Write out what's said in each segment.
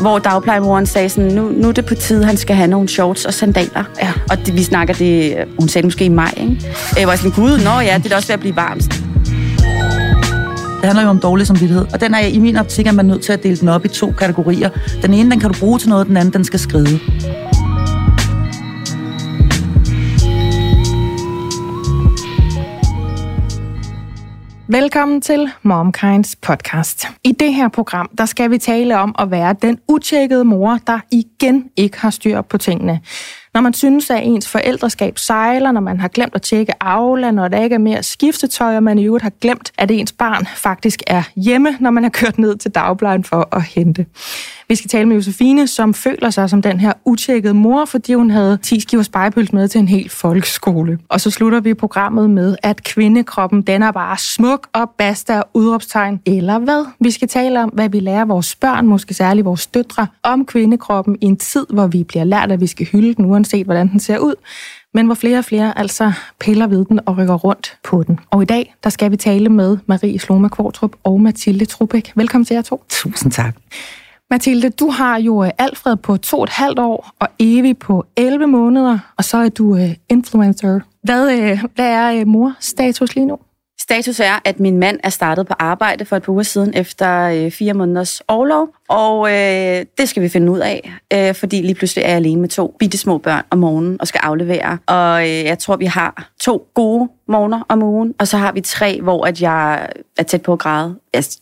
hvor dagplejemoren sagde sådan, nu, nu er det på tide, han skal have nogle shorts og sandaler. Ja. Og det, vi snakker det, hun sagde det måske i maj, ikke? Jeg var sådan, gud, nå ja, det er da også ved at blive varmt. Det handler jo om dårlig samvittighed, og den er i min optik, at man er nødt til at dele den op i to kategorier. Den ene, den kan du bruge til noget, den anden, den skal skride. Velkommen til MomKinds podcast. I det her program, der skal vi tale om at være den utjekkede mor, der igen ikke har styr på tingene. Når man synes, at ens forældreskab sejler, når man har glemt at tjekke Aula, når der ikke er mere skiftetøj, og man i øvrigt har glemt, at ens barn faktisk er hjemme, når man har kørt ned til dagplejen for at hente. Vi skal tale med Josefine, som føler sig som den her utjekkede mor, fordi hun havde 10 skiver spejepøls med til en hel folkeskole. Og så slutter vi programmet med, at kvindekroppen den er bare smuk og basta og udråbstegn, eller hvad? Vi skal tale om, hvad vi lærer vores børn, måske særligt vores døtre, om kvindekroppen i en tid, hvor vi bliver lært, at vi skal hylde den, uanset hvordan den ser ud men hvor flere og flere altså piller ved den og rykker rundt på den. Og i dag, der skal vi tale med Marie Sloma Kvartrup og Mathilde Trubæk. Velkommen til jer to. Tusind tak. Mathilde, du har jo øh, Alfred på to og et halvt år, og Evi på 11 måneder, og så er du øh, influencer. Hvad, øh, hvad er mor-status lige nu? Status er, at min mand er startet på arbejde for et par uger siden efter øh, fire måneders overlov, og øh, det skal vi finde ud af, øh, fordi lige pludselig er jeg alene med to bitte små børn om morgenen og skal aflevere. Og øh, jeg tror, vi har to gode morgener om ugen, og så har vi tre, hvor at jeg er tæt på at græde.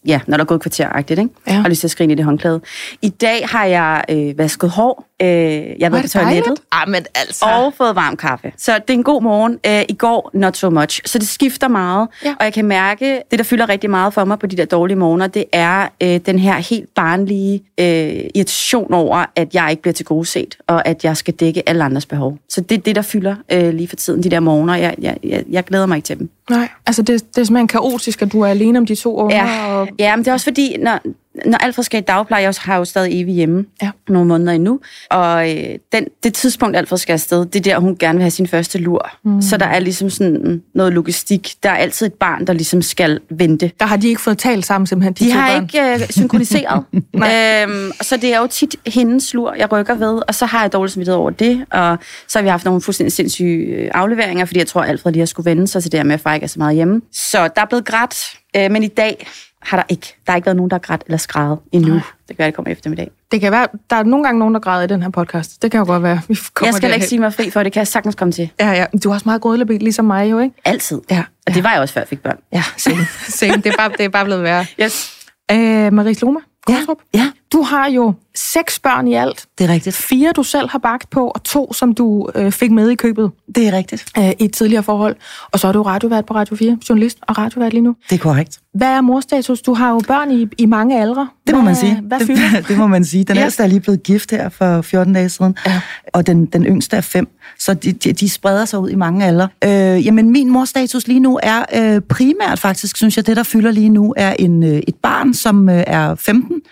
Ja, når der er gået kvarteragtigt, ikke? Ja. Har lyst til at skrine i det håndklæde. I dag har jeg øh, vasket hår. Øh, jeg har været på toilettet. Ah, men altså. Og fået varm kaffe. Så det er en god morgen. Øh, I går, not so much. Så det skifter meget. Ja. Og jeg kan mærke, det der fylder rigtig meget for mig på de der dårlige morgener, det er øh, den her helt barnlige øh, irritation over, at jeg ikke bliver til gode set, og at jeg skal dække alle andres behov. Så det er det, der fylder øh, lige for tiden, de der morgener. Jeg, jeg, jeg, jeg glæder mig ikke til dem. Nej, altså det, det er simpelthen kaotisk, at du er alene om de to unger. Ja, Og... ja men det er også fordi, når, når Alfred skal i dagpleje, jeg har jo stadig evig hjemme Ja. nogle måneder endnu, og øh, den, det tidspunkt, Alfred skal afsted, det er der, hun gerne vil have sin første lur. Mm. Så der er ligesom sådan noget logistik. Der er altid et barn, der ligesom skal vente. Der har de ikke fået talt sammen simpelthen, de, De har børn. ikke øh, synkroniseret. øhm, så det er jo tit hendes lur, jeg rykker ved, og så har jeg dårligt samvittighed over det, og så har vi haft nogle fuldstændig sindssyge øh, afleveringer, fordi jeg tror, Alfred lige har skulle vende sig til det her med, at far ikke er så meget hjemme. Så der er blevet grædt, øh, men i dag har der ikke. Der har ikke været nogen, der har grædt eller skrevet endnu. Nej. Det kan være, det kommer eftermiddag. Det kan være, der er nogle gange nogen, der græder i den her podcast. Det kan jo godt være. Vi kommer Jeg skal ikke sige mig fri for, det kan jeg sagtens komme til. Ja, ja. Du er også meget grødlabil, ligesom mig jo, ikke? Altid. Ja. Og det var jeg også, før jeg fik børn. Ja, same. same. Det, er bare, det er bare blevet værre. Yes. Øh, Marie Sloma, Kvartrup. Ja, Du har jo seks børn i alt. det er rigtigt. Fire, du selv har bagt på, og to, som du øh, fik med i købet Det er rigtigt. øh, i et tidligere forhold. Og så er du radiovært på Radio 4, journalist og radiovært lige nu. Det er korrekt. Hvad er morstatus? Du har jo børn i, i mange aldre. Det må hvad, man sige. Hvad det, fylder? det må man sige. Den Ja. ældste er lige blevet gift her for 14 dage siden, Ja. og den, den yngste er fem. Så de, de, de spreder sig ud i mange aldre. Øh, jamen, min morstatus lige nu er øh, primært faktisk, synes jeg, det der fylder lige nu, er en, øh, et barn, som øh, er 15,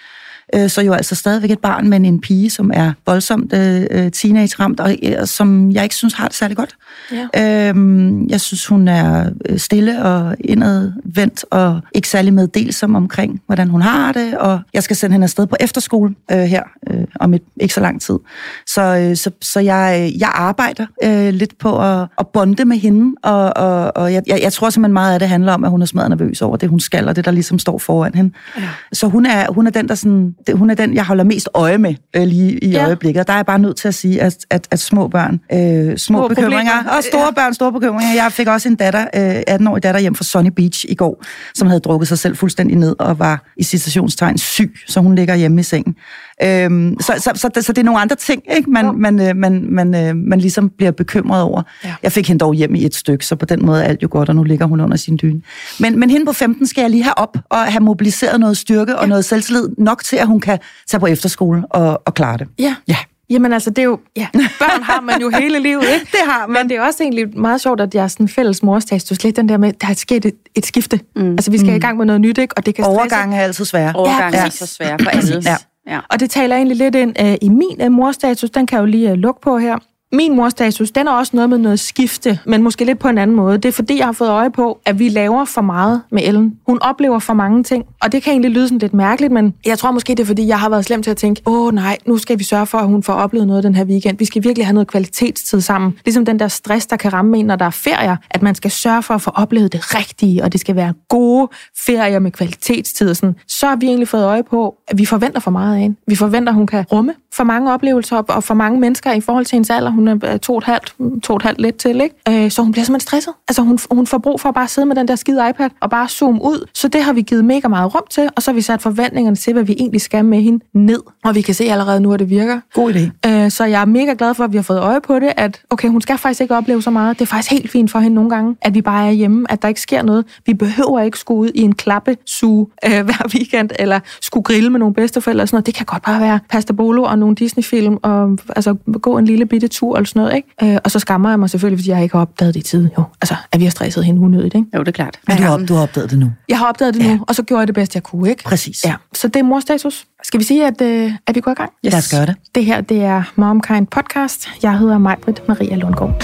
øh, så jo altså stadigvæk et barn, men en pige, som er voldsomt øh, øh, teenage-ramt, og øh, som jeg ikke synes har det særlig godt. Ja. Øhm, jeg synes, hun er øh, stille og indadvendt, og ikke særlig meddelsom omkring, hvordan hun har det, og jeg skal sende hende afsted på efterskole øh, her øh, om et, ikke så lang tid. Så, øh, så, så jeg, jeg arbejder øh, lidt på at, at bonde med hende, og, og, og jeg, jeg, jeg tror simpelthen meget af det handler om, at hun er smadret nervøs over det, hun skal, og det, der ligesom står foran hende. Ja. Så hun er, hun er den, der sådan det, hun er den, jeg holder mest øje med øh, lige i Ja. ja. øjeblikket. Og der er jeg bare nødt til at sige, at, at, at små børn, øh, små, Små bekymringer, problemer. og store børn, store bekymringer. Jeg fik også en datter, øh, 18-årig datter hjem fra Sunny Beach i går, som havde drukket sig selv fuldstændig ned og var i citationstegn syg, så hun ligger hjemme i sengen. Øhm, så, så, så, så det er nogle andre ting, ikke? Man, man, øh, man, man, øh, man ligesom bliver bekymret over. Ja. Jeg fik hende dog hjem i et stykke, så på den måde er alt jo godt, og nu ligger hun under sin dyne. Men, men hende på 15 skal jeg lige have op og have mobiliseret noget styrke og noget selvtillid nok til, at hun kan tage på efterskole og, og klare det. Ja. Ja. Jamen altså, det er jo... Ja, børn har man jo hele livet, ikke? Det har man. Men det er også egentlig meget sjovt, at jeg er sådan en fælles morstatus. Lidt den der med, der er sket et, et skifte. Mm. Altså, vi skal mm. i gang med noget nyt, ikke? Og det kan stresse. Overgange er altid svære. Overgangen Ja, er så svær for alle. Ja. Ja. Og det taler egentlig lidt ind uh, i min uh, morstatus. Den kan jeg jo lige uh, lukke på her. Min morstatus, den er også noget med noget skifte, men måske lidt på en anden måde. Det er fordi, jeg har fået øje på, at vi laver for meget med Ellen. Hun oplever for mange ting, og det kan egentlig lyde sådan lidt mærkeligt, men jeg tror måske, det er fordi, jeg har været slem til at tænke, åh nej, nu skal vi sørge for, at hun får oplevet noget den her weekend. Vi skal virkelig have noget kvalitetstid sammen. Ligesom den der stress, der kan ramme en, når der er ferier, at man skal sørge for at få oplevet det rigtige, og det skal være gode ferier med kvalitetstid. Sådan. Så har vi egentlig fået øje på, at vi forventer for meget af hende. Vi forventer, at hun kan rumme for mange oplevelser og for mange mennesker i forhold til hendes alder. Hun er øh, to og et halvt, to og et halvt lidt til, ikke? Øh, Så hun bliver simpelthen stresset. Altså hun, hun får brug for at bare sidde med den der skide iPad og bare zoome ud. Så det har vi givet mega meget rum til, og så har vi sat forventningerne til, hvad vi egentlig skal med hende ned. Og vi kan se allerede nu, at det virker. God idé. Øh, Så jeg er mega glad for, at vi har fået øje på det, at okay, hun skal faktisk ikke opleve så meget. Det er faktisk helt fint for hende nogle gange, at vi bare er hjemme, at der ikke sker noget. Vi behøver ikke skulle ud i en klappesuge øh, hver weekend, eller skulle grille med nogle bedsteforældre og sådan noget. Det kan godt bare være pasta bolo og nogle Disney-film, og altså, gå en lille bitte tur eller sådan noget. Ikke? Øh, Og så skammer jeg mig selvfølgelig, fordi jeg ikke har opdaget det i tide. Jo, altså, at vi har stresset hende unødigt. Ikke? Jo, det er klart. Men du har, du har opdaget det nu. Jeg har opdaget det nu, og så gjorde jeg det bedste, jeg kunne. Ikke? Præcis. Ja, så det er morstatus. Skal vi sige, at, øh, at vi går i gang? Yes. Lad os gøre det. Det her, det er MomKind Podcast. Jeg hedder Majbrit Maria Lundgaard.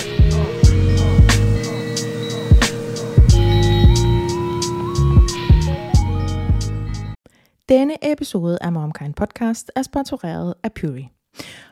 Denne episode af MomKind Podcast er sponsoreret af Puri.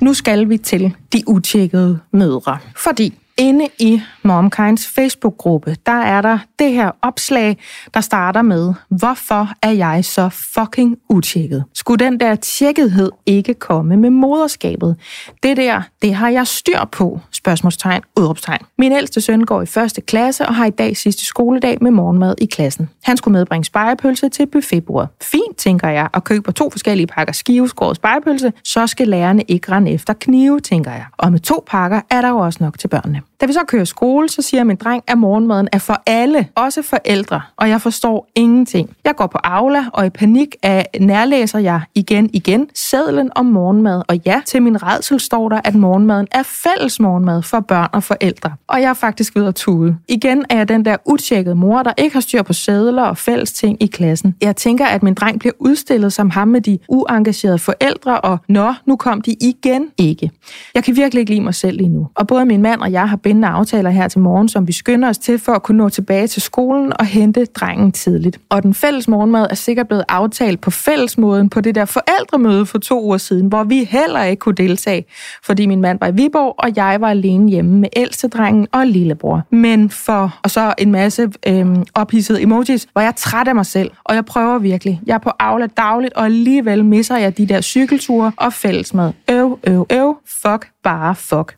Nu skal vi til de utjekkede mødre. Fordi inde i MomKinds Facebook-gruppe, der er der det her opslag, der starter med, hvorfor er jeg så fucking utjekket? Skulle den der tjekkethed ikke komme med moderskabet? Det der, det har jeg styr på, spørgsmålstegn, udråbstegn. Min ældste søn går i første klasse og har i dag sidste skoledag med morgenmad i klassen. Han skulle medbringe spejepølse til buffetbordet. Fint, tænker jeg, og køber to forskellige pakker skiveskåret spejepølse, så skal lærerne ikke rende efter knive, tænker jeg. Og med to pakker er der jo også nok til børnene. Da vi så kører skole, så siger min dreng, at morgenmaden er for alle, også forældre, og jeg forstår ingenting. Jeg går på Aula, og i panik af nærlæser jeg igen igen sædlen om morgenmad, og ja, til min redsel står der, at morgenmaden er fælles morgenmad for børn og forældre. Og jeg er faktisk ved at tude. Igen er jeg den der utjekkede mor, der ikke har styr på sædler og fælles ting i klassen. Jeg tænker, at min dreng bliver udstillet som ham med de uengagerede forældre, og nå, nu kom de igen ikke. Jeg kan virkelig ikke lide mig selv lige nu. Og både min mand og jeg har bindende aftaler her til morgen, som vi skynder os til for at kunne nå tilbage til skolen og hente drengen tidligt. Og den fælles morgenmad er sikkert blevet aftalt på fællesmåden på det der forældremøde for to uger siden, hvor vi heller ikke kunne deltage, fordi min mand var i Viborg, og jeg var alene hjemme med ældste drengen og lillebror. Men for, og så en masse øhm, ophidsede emojis, hvor jeg er træt af mig selv, og jeg prøver virkelig. Jeg er på Aula dagligt, og alligevel misser jeg de der cykelture og fællesmad. Øv, øv, øv, fuck, bare fuck.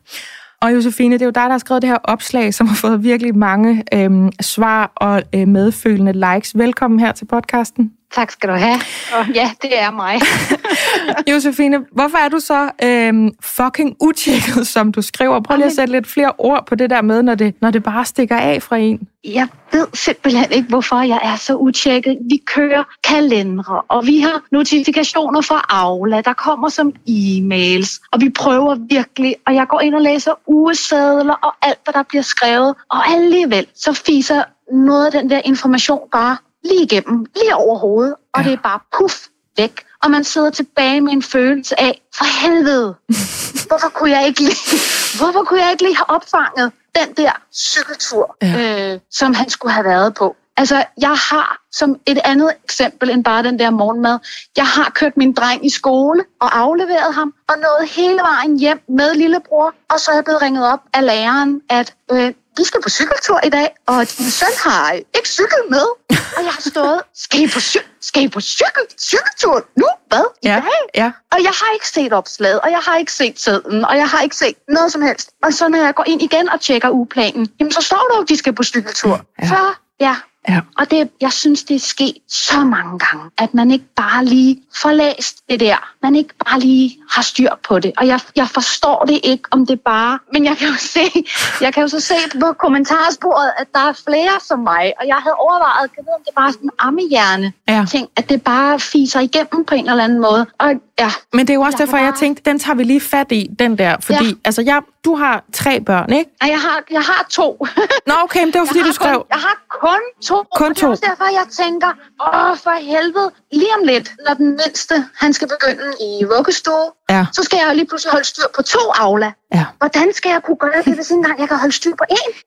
Og Josefine, det er jo dig, der har skrevet det her opslag, som har fået virkelig mange øhm, svar og øh, medfølende likes. Velkommen her til podcasten. Tak skal du have. Og ja, det er mig. Josefine, hvorfor er du så øhm, fucking utjekket, som du skriver? Prøv lige at sætte lidt flere ord på det der med, når det, når det bare stikker af fra en. Jeg ved simpelthen ikke, hvorfor jeg er så utjekket. Vi kører kalendere, og vi har notifikationer fra Aula, der kommer som e-mails, og vi prøver virkelig, og jeg går ind og læser ugesedler og alt, hvad der bliver skrevet, og alligevel så fiser noget af den der information bare lige igennem, lige over hovedet, og ja. det er bare puff væk. Og man sidder tilbage med en følelse af, for helvede, hvorfor kunne jeg ikke lige, hvorfor kunne jeg ikke lige have opfanget den der cykeltur, ja. øh, som han skulle have været på. Altså, jeg har som et andet eksempel end bare den der morgenmad, jeg har kørt min dreng i skole og afleveret ham, og nået hele vejen hjem med lillebror, og så er jeg blevet ringet op af læreren, at øh, vi skal på cykeltur i dag, og din søn har ikke cyklet med. Og jeg har stået, skal I på, cy- skal I på cykel? cykeltur nu? Hvad? I Ja, dag? ja. Og jeg har ikke set opslaget, og jeg har ikke set sædlen, og jeg har ikke set noget som helst. Og så når jeg går ind igen og tjekker ugeplanen, jamen så står der jo, at de skal på cykeltur. Ja. Så ja, Ja. og det, jeg synes, det er sket så mange gange, at man ikke bare lige får læst det der. Man ikke bare lige har styr på det. Og jeg, jeg forstår det ikke, om det bare... Men jeg kan jo se, jeg kan jo så se på kommentarsporet, at der er flere som mig. Og jeg havde overvejet, kan vide, om det bare er sådan en ammehjerne Ja. ting, at det bare fiser igennem på en eller anden måde. Og ja, Men det er jo også Jeg derfor, kan jeg bare- tænkte, den tager vi lige fat i, den der. Fordi, Ja. altså, jeg, du har tre børn, ikke? og jeg har, jeg har to. Nå, okay, men det var fordi, jeg du skrev... Kun, jeg har kun to. Kun og det er to. også derfor, jeg tænker, åh, for helvede, lige om lidt, når den mindste, han skal begynde i vuggestue, Ja. så skal jeg lige pludselig holde styr på to Aula. Ja. Hvordan skal jeg kunne gøre det, hvis ikke engang jeg kan holde styr på én?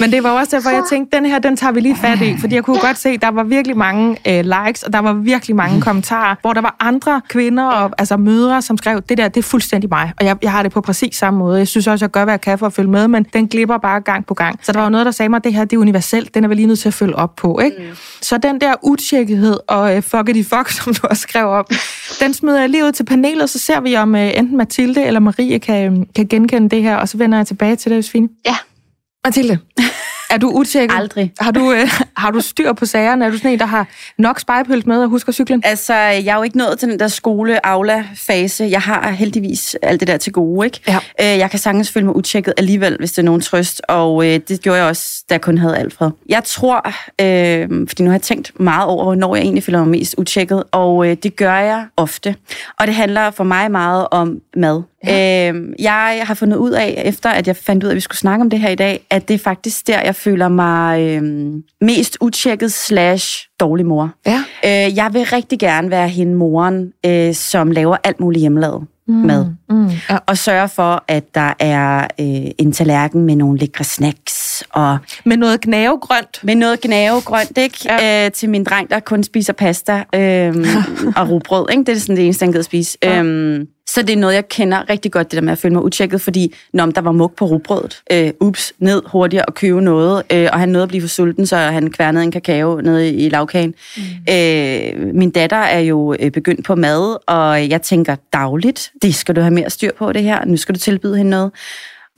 Men det var også derfor, jeg Så- tænkte, den her, den tager vi lige fat i. Fordi jeg kunne godt se, der var virkelig mange øh, likes, og der var virkelig mange kommentarer, hvor der var andre kvinder, og, altså mødre, som skrev, det der, det er fuldstændig mig. Og jeg, jeg har det på præcis samme måde. Jeg synes også, jeg gør, hvad jeg kan for at følge med, men den glipper bare gang på gang. Så der var noget, der sagde mig, at det her, det er universelt. Den er vi lige nødt til at følge op på, ikke? Mm. Så den der utjekkethed og øh, fuckity fuck, som du også skrev op, den smider jeg lige ud til panelet, så ser vi, om øh, enten Mathilde eller Marie kan, øh, kan genkende det her, og så vender jeg tilbage til det, Josefine. Ja. Mathilde, er du utjekket? Aldrig. Har du, øh, har du styr på sagerne? Er du sådan en, der har nok spejepøls med og husker cyklen? Altså, jeg er jo ikke nået til den der skole-aula-fase. Jeg har heldigvis alt det der til gode, ikke? Ja. Øh, jeg kan sagtens føle mig utjekket alligevel, hvis det er nogen trøst, og øh, det gjorde jeg også, da jeg kun havde Alfred. Jeg tror, øh, fordi nu har jeg tænkt meget over, hvornår jeg egentlig føler mig mest utjekket, og øh, det gør jeg ofte. Og det handler for mig meget om mad. Ja. Øh, jeg har fundet ud af, efter at jeg fandt ud af, at vi skulle snakke om det her i dag, at det er faktisk der, jeg føler mig øh, mest utjekket slash dårlig mor. Ja. Øh, jeg vil rigtig gerne være hende moren, øh, som laver alt muligt hjemmelavet mm. mad. Mm, ja. Og sørger for, at der er øh, en tallerken med nogle lækre snacks, og Med noget gnavegrønt. med noget gnavegrønt, ikke? Ja. Øh, til min dreng, der kun spiser pasta øh, og rugbrød, ikke? Det er sådan det eneste, han gider spise. Ja. Øhm, så det er noget, jeg kender rigtig godt, det der med at føle mig utjekket, fordi når der var mug på rugbrødet, øh, ups, ned hurtigere og købe noget, øh, og han nåede at blive for sulten, så han kværnede en kakao nede i, i lavkagen. Mm. Øh, min datter er jo øh, begyndt på mad, og jeg tænker dagligt, det skal du have mere styr på det her, nu skal du tilbyde hende noget.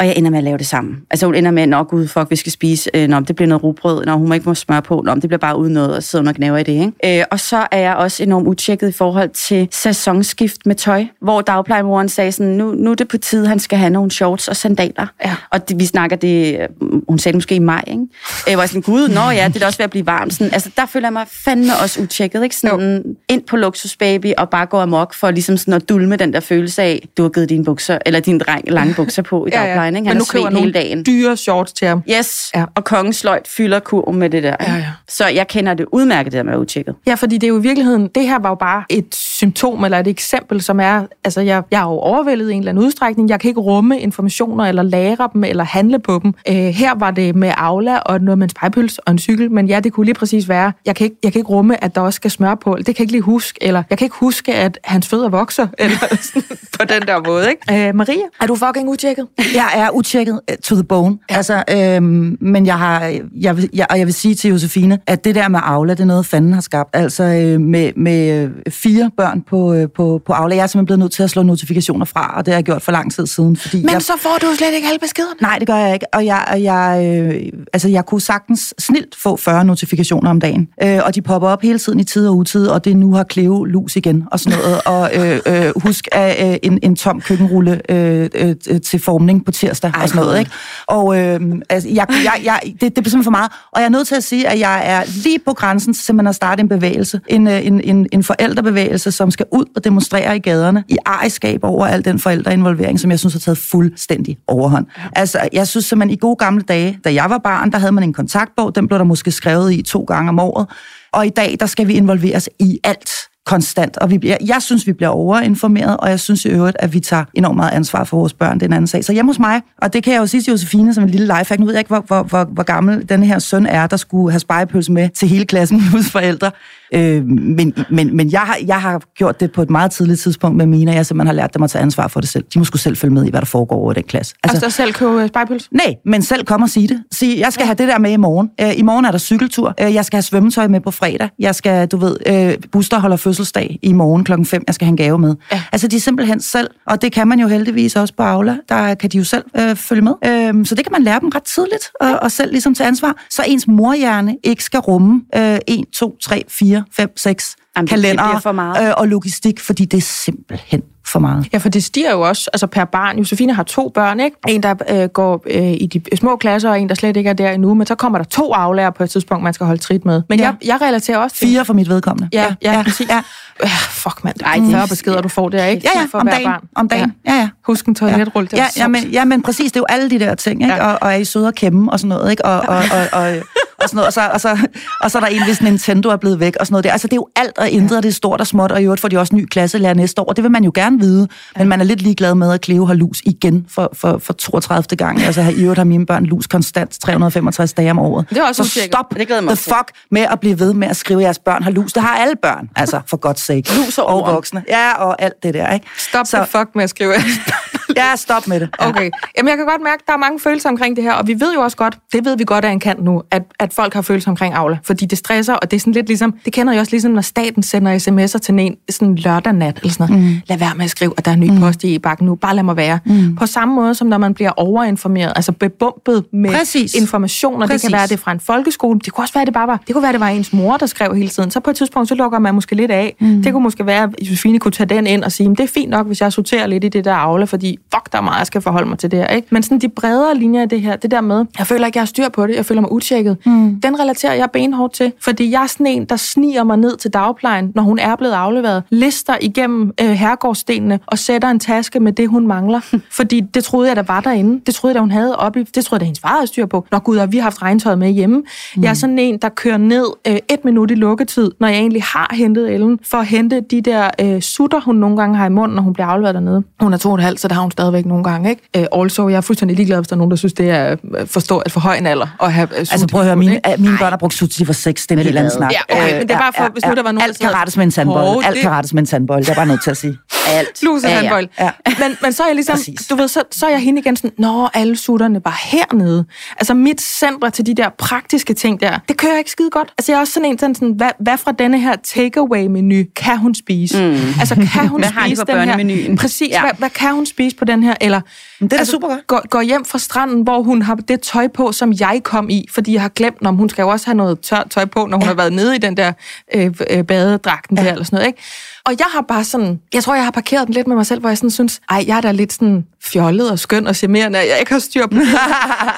Og jeg ender med at lave det samme. Altså hun ender med, nok gud, fuck, vi skal spise. Øh, når det bliver noget rugbrød, når hun ikke må smør på, når det bliver bare uden noget, og sidder hun og knæver i det. Ikke? Øh, og så er jeg også enormt utjekket i forhold til sæsonskift med tøj, hvor dagplejemoren sagde sådan, nu, nu er det på tide, han skal have nogle shorts og sandaler. Ja. Og det, vi snakker det, øh, hun sagde det måske i maj, ikke? Øh, hvor jeg sådan, gud, nå ja, det er også ved at blive varmt. Sådan, altså der føler jeg mig fandme også utjekket, ikke? Sådan ind på luksusbaby og bare gå amok for ligesom sådan at dulme den der følelse af, du har givet dine bukser, eller din dreng lange bukser på i dagplejen, ikke? Han Men nu køber hele dagen. dyre shorts til ham. Yes, Ja. og kongens løjt fylder kurven med det der. Ja, ja. Så jeg kender det udmærket, det der med utjekket. Ja, fordi det er jo i virkeligheden, det her var jo bare et symptom eller et eksempel, som er, altså jeg, jeg er jo overvældet i en eller anden udstrækning. Jeg kan ikke rumme informationer eller lære dem eller handle på dem. Øh, her var det med Aula og noget med en spejpøls og en cykel, men ja, det kunne lige præcis være, jeg kan ikke, jeg kan ikke rumme, at der også skal smør på. Det kan jeg ikke lige huske, eller jeg kan ikke huske, at hans fødder vokser, eller sådan, på den der måde, ikke? Øh, Maria, er du fucking utjekket? Jeg er utjekket øh, to the bone. Ja. Altså, øhm, men jeg har, jeg, jeg, og jeg vil sige til Josefine, at det der med Aula, det er noget, fanden har skabt. Altså, øh, med, med øh, fire børn på, øh, på, på Aula, jeg er simpelthen blevet nødt til at slå notifikationer fra, og det har jeg gjort for lang tid siden. Fordi Men jeg, så får du slet ikke alle beskeder. Nej, det gør jeg ikke. Og jeg, og jeg, øh, altså, jeg kunne sagtens snilt få 40 notifikationer om dagen. Øh, og de popper op hele tiden i tid og utid, og det nu har Cleo lus igen og sådan noget. og øh, øh, husk at, øh, en, en tom køkkenrulle øh, øh, til formning på tirsdag Ej, og sådan noget. Ikke? Og øh, altså, jeg, jeg, jeg, det, det er simpelthen for meget. Og jeg er nødt til at sige, at jeg er lige på grænsen til simpelthen at starte en bevægelse. En, øh, en, en, en forældrebevægelse, som skal ud og demonstrere i gaderne i ejerskab over al den forældreinvolvering, som jeg synes har taget fuldstændig overhånd. Ja. Altså, jeg synes simpelthen, i gode gamle dage, da jeg var barn, der havde man en kontaktbog, den blev der måske skrevet i to gange om året. Og i dag, der skal vi involveres i alt konstant. Og vi jeg, jeg synes, vi bliver overinformeret, og jeg synes i øvrigt, at vi tager enormt meget ansvar for vores børn. Det er en anden sag. Så hjemme hos mig, og det kan jeg jo sige til Josefine som en lille lifehack. Nu ved jeg ikke, hvor, hvor, hvor, hvor gammel den her søn er, der skulle have spejepølse med til hele klassen hos forældre. Øh, men men, men jeg, har, jeg har gjort det på et meget tidligt tidspunkt med mine, og jeg simpelthen har lært dem at tage ansvar for det selv. De må sgu selv følge med i, hvad der foregår over i den klasse. Altså, altså selv købe øh, spejpøls? Nej, men selv kom og sige det. Sig, jeg skal have det der med i morgen. Øh, I morgen er der cykeltur. Øh, jeg skal have svømmetøj med på fredag. Jeg skal, du ved, øh, Buster holder fødselsdag i morgen klokken 5. Jeg skal have en gave med. Ja. Altså, de er simpelthen selv, og det kan man jo heldigvis også på Aula. Der kan de jo selv øh, følge med. Øh, så det kan man lære dem ret tidligt, og, og selv ligesom tage ansvar. Så ens morhjerne ikke skal rumme øh, 1, 2, 3, 4, 5, 6 Jamen, det- det kalender bliver for meget. Øh, og logistik, fordi det er simpelthen for meget. Ja, for det stiger jo også altså per barn. Josefine har to børn, ikke? En, der øh, går øh, i de små klasser, og en, der slet ikke er der endnu. Men så kommer der to aflærer på et tidspunkt, man skal holde trit med. Men Ja. ja. jeg, jeg relaterer også til... Fire for mit vedkommende. Ja, ja, ja, præcis. ja. Ja, fuck mand, Ej, det er er 40 beskeder, du får der, ikke? Ja, ja, For om dagen. barn. Om dagen. Ja, ja. Husk en toiletrulle, er ja, ja, men, ja, men præcis, det er jo alle de der ting, ikke? Ja. Og, og er I søde og kæmme og sådan noget, ikke? Og, og, og, og, og sådan noget. Og så, og, så, og så er der en, hvis Nintendo er blevet væk og sådan noget der. Altså, det er jo alt og intet, og det er stort og småt, og i øvrigt får de også ny klasselærer næste år. Det vil man jo gerne vide, men man er lidt ligeglad med, at Cleo har lus igen for, for, for 32. gang. Altså, i øvrigt har mine børn lus konstant 365 dage om året. Det er også så utjekket. stop Det glæder mig the til. fuck med at blive ved med at skrive, at jeres børn har lus. Det har alle børn, altså, for godt sake. Lus og og voksne. Ja, og alt det der, ikke? Stop så, the fuck med at skrive. Ja, stop med det. Ja. Okay. Jamen, jeg kan godt mærke, at der er mange følelser omkring det her, og vi ved jo også godt, det ved vi godt af en kant nu, at, at folk har følelser omkring Aula, fordi det stresser, og det er sådan lidt ligesom, det kender jeg også ligesom, når staten sender sms'er til en sådan lørdag nat, eller sådan noget. Mm. Lad være med at skrive, at der er ny mm. post i e-bakken nu, bare lad mig være. Mm. På samme måde, som når man bliver overinformeret, altså bebumpet med Præcis. informationer, det Præcis. kan være, det er fra en folkeskole, det kunne også være, det bare var, det kunne være, det var ens mor, der skrev hele tiden, så på et tidspunkt, så lukker man måske lidt af. Mm. Det kunne måske være, at Josefine kunne tage den ind og sige, "Men det er fint nok, hvis jeg sorterer lidt i det der Aula, fordi fuck, der er meget, jeg skal forholde mig til det her. Ikke? Men sådan de bredere linjer i det her, det der med, jeg føler ikke, jeg har styr på det, jeg føler mig utjekket, mm. den relaterer jeg benhårdt til, fordi jeg er sådan en, der sniger mig ned til dagplejen, når hun er blevet afleveret, lister igennem øh, herregårdsstenene og sætter en taske med det, hun mangler. fordi det troede jeg, der var derinde. Det troede jeg, da hun havde op i. Det troede jeg, da hendes far havde styr på. Nå gud, og vi har haft regntøjet med hjemme. Mm. Jeg er sådan en, der kører ned øh, et minut i lukketid, når jeg egentlig har hentet Ellen, for at hente de der øh, sutter, hun nogle gange har i munden, når hun bliver afleveret dernede. Hun er to og et halvt, så det har hun stadigvæk nogle gange. Ikke? Øh, also, jeg er fuldstændig ligeglad, hvis der er nogen, der synes, det er øh, for stor, at for høj en alder at have øh, Altså prøv at høre, mine, ikke? mine børn har brugt sut, de var seks, det er en helt anden snak. Ja, okay, men det er bare for, hvis nu der var nogen, Alt der kan rettes med en sandbold. Hov, Alt det- kan rettes med en sandbold, det er bare nødt til at sige. Alt. Luse Ja, ja. Ja. Men, men så er jeg ligesom, Præcis. du ved, så, så er jeg hende igen sådan, nå, alle sutterne bare hernede. Altså mit center til de der praktiske ting der, det kører ikke skide godt. Altså jeg er også sådan en, sådan, sådan hvad, hvad fra denne her takeaway-menu kan hun spise? Mm. Altså kan hun spise på den her? børnemenuen? Præcis, Ja. ja. hvad, hvad kan hun spise på den her? Eller Men det er da super godt. Går, går hjem fra stranden, hvor hun har det tøj på, som jeg kom i, fordi jeg har glemt, om hun skal jo også have noget tørt tøj på, når hun ja. har været nede i den der øh, øh, badedragten ja. der, eller sådan noget, ikke? Og jeg har bare sådan, jeg tror, jeg har parkeret den lidt med mig selv, hvor jeg sådan synes, ej, jeg er da lidt sådan fjollet og skøn og charmerende, jeg ikke har styr på det.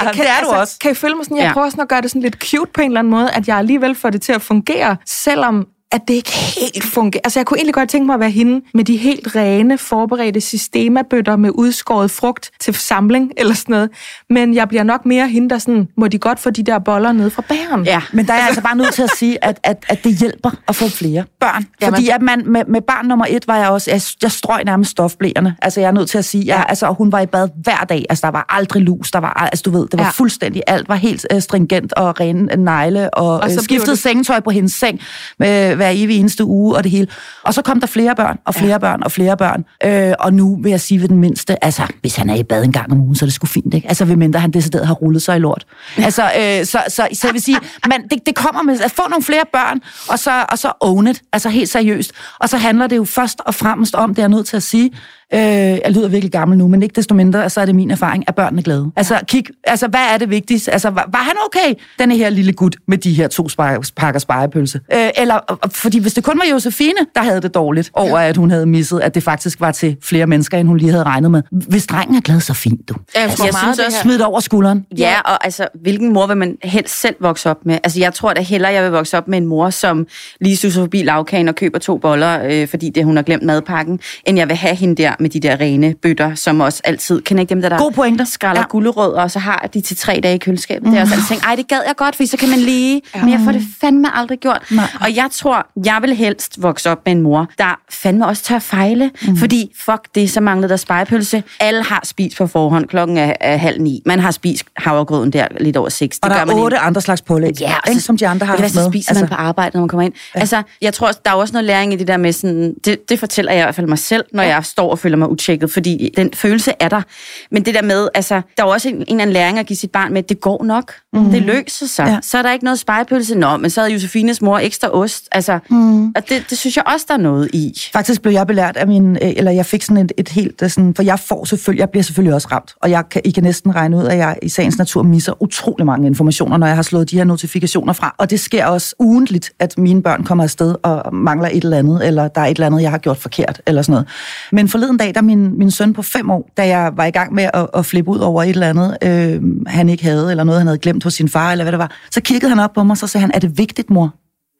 Jeg Det er du også. Kan I følge mig sådan? Jeg ja. prøver sådan at gøre det sådan lidt cute på en eller anden måde, at jeg alligevel får det til at fungere, selvom at det ikke helt fungerer. Altså, jeg kunne egentlig godt tænke mig at være hende med de helt rene, forberedte systemabøtter med udskåret frugt til samling eller sådan noget. Men jeg bliver nok mere hende, der sådan, må de godt få de der boller ned fra bæren. Ja. Men der er jeg altså bare nødt til at sige, at, at, at det hjælper at få flere børn. Jamen. Fordi at man, med, med barn nummer et var jeg også, jeg, jeg strøg nærmest stofblæerne. Altså jeg er nødt til at sige, jeg, altså, og hun var i bad hver dag. Altså der var aldrig lus, der var, altså du ved, det var Ja. fuldstændig, alt var helt øh, stringgent og ren negle, og, Og og så øh, skiftede det- sengetøj på hendes seng med, hver evig eneste uge og det hele. Og så kom der flere børn, og flere ja. børn, og flere børn. Øh, og nu vil jeg sige ved den mindste, altså, hvis han er i bad en gang om ugen, så er det sgu fint, ikke? Altså, ved mindre han decideret har rullet sig i lort. Altså, øh, så, så, så jeg vil sige, man, det, det kommer med at få nogle flere børn, og så, og så own it, altså helt seriøst. Og så handler det jo først og fremmest om, det er jeg nødt til at sige, Øh, jeg lyder virkelig gammel nu, men ikke desto mindre, så er det min erfaring, at børnene er glade. Altså, kig, altså hvad er det vigtigste? Altså, var, var han okay, denne her lille gut med de her to pakker spejepølse? Øh, eller, fordi hvis det kun var Josefine, der havde det dårligt over, at hun havde misset, at det faktisk var til flere mennesker, end hun lige havde regnet med. Hvis drengen er glad, så fint, du. Jeg, altså, jeg synes også, smid over skulderen. Ja, og altså, hvilken mor vil man helst selv vokse op med? Altså, jeg tror da hellere, jeg vil vokse op med en mor, som lige suser forbi lavkagen og køber to boller, øh, fordi det, hun har glemt madpakken, end jeg vil have hende der med de der rene bøtter, som også altid, kan ikke dem der, der God pointer. skralder ja. gulerødder, og så har de til tre dage i køleskabet. Mm. Det er også altid tænkt, ej, det gad jeg godt, for så kan man lige, ja. men jeg får det fandme aldrig gjort. Nej. Og jeg tror, jeg vil helst vokse op med en mor, der fandme også tør fejle, mm. fordi fuck det, så manglede der spejepølse. Alle har spist på forhånd, klokken er, er halv ni. Man har spist havregrøden der lidt over seks. Og det der gør er otte ind. andre slags pålæg, ja, ikke, som de andre har haft med. Det spiser altså. man på arbejde, når man kommer ind. Ja. Altså, jeg tror, der er også noget læring i det der med sådan, det, det fortæller jeg i hvert fald mig selv, når ja. jeg står og føler mig utjekket, fordi den følelse er der. Men det der med, altså, der er også en, en eller anden læring at give sit barn med, det går nok. Mm. Det løser sig. Ja. Så er der ikke noget spejepølse. Nå, men så havde Josefines mor ekstra ost. Altså, mm. og det, det synes jeg også, der er noget i. Faktisk blev jeg belært af min, øh, eller jeg fik sådan et, et helt, øh, sådan, for jeg får selvfølgelig, jeg bliver selvfølgelig også ramt, og jeg kan, I kan næsten regne ud, at jeg i sagens natur misser utrolig mange informationer, når jeg har slået de her notifikationer fra. Og det sker også ugentligt, at mine børn kommer afsted og mangler et eller andet, eller der er et eller andet, jeg har gjort forkert, eller sådan noget. Men forleden dag, der min, min søn på fem år, da jeg var i gang med at, at flippe ud over et eller andet, øh, han ikke havde, eller noget, han havde glemt hos sin far, eller hvad det var, så kiggede han op på mig, og så sagde han, er det vigtigt, mor?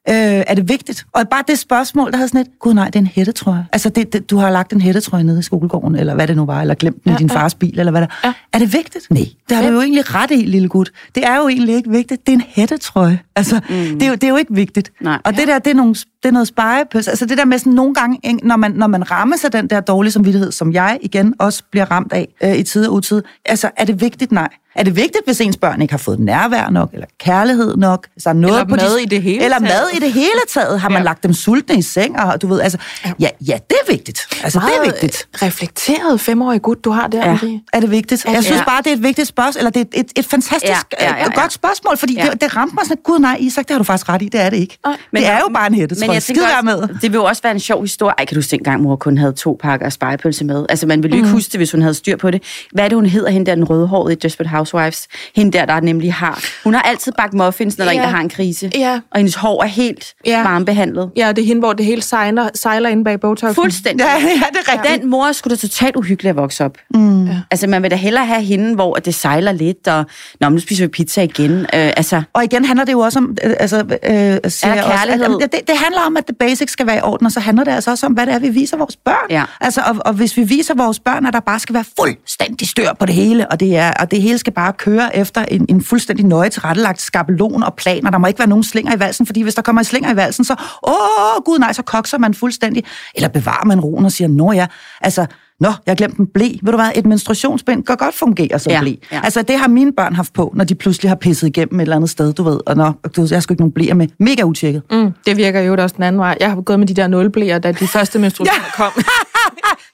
Øh, er det vigtigt? Og bare det spørgsmål, der havde sådan et, gud nej, det er en hættetrøje. Altså, det, det, du har lagt en hættetrøje nede i skolegården, eller hvad det nu var, eller glemt den ja, i din ja. fars bil, eller hvad der. Ja. Er det vigtigt? Nej, det har du jo egentlig ret i, lille gut. Det er jo egentlig ikke vigtigt. Det er en hættetrøje. Altså, mm. det, er jo, det er jo ikke vigtigt. Nej. Og det der, det er, nogle, det er noget spejepøs. Altså, det der med sådan nogle gange, når man, når man rammer sig den der dårlige samvittighed, som jeg igen også bliver ramt af øh, i tid og utid, altså, er det vigtigt? Nej. Er det vigtigt, hvis ens børn ikke har fået nærvær nok, eller kærlighed nok? Så noget eller på mad de, i det hele Eller taget. mad i det hele taget. Har man ja. lagt dem sultne i seng? Og, du ved, altså, ja, ja, det er vigtigt. Altså, Meget det er vigtigt. reflekteret femårig gut, du har der. Ja. Er det vigtigt? Jeg synes ja. bare, det er et vigtigt spørgsmål, eller det er et, et, et fantastisk ja, ja, ja, ja. godt spørgsmål, fordi ja. det, det ramte mig sådan, gud nej, Isak, det har du faktisk ret i, det er det ikke. Men, det er jo bare en hætte, men jeg Skid også, med. Det vil jo også være en sjov historie. Ej, kan du huske, engang mor kun havde to pakker spejepølse med? Altså, man ville jo ikke mm. huske det, hvis hun havde styr på det. Hvad er det, hun hedder, hende der, den rødhårede i Desperate Housewives? hende der, der nemlig har. Hun har altid bagt muffins, når ja. der er en, der har en krise. Ja. Og hendes hår er helt ja. varmebehandlet. Ja, det er hende, hvor det hele sejler, sejler ind bag bogtøjlen. Fuldstændig. Ja, ja, det er rigtigt. Den mor skulle da totalt uhyggeligt at vokse op. Mm. Ja. Altså, man vil da hellere have hende, hvor det sejler lidt, og Nå, nu spiser vi pizza igen. Øh, altså. Og igen handler det jo også om... Øh, altså, øh, er kærlighed? Også, at, det, det handler om, at det basic skal være i orden, og så handler det altså også om, hvad det er, vi viser vores børn. Ja. Altså, og, og hvis vi viser vores børn, at der bare skal være fuldstændig styr på det hele, og det, er, og det hele skal bare køre efter en, en fuldstændig nøje tilrettelagt skabelon og planer. Der må ikke være nogen slinger i valsen, fordi hvis der kommer en slinger i valsen, så, åh, gud nej, så kokser man fuldstændig. Eller bevarer man roen og siger, nå ja, altså, Nå, jeg har glemt en blæ. Ved du hvad, et menstruationsbind kan godt fungere som ja, blæ. Ja. Altså, det har mine børn haft på, når de pludselig har pisset igennem et eller andet sted, du ved. Og når, du, jeg skal ikke nogen blæer med. Mega utjekket. Mm, det virker jo også den anden vej. Jeg har gået med de der nulblæer, da de første menstruationer ja. kom.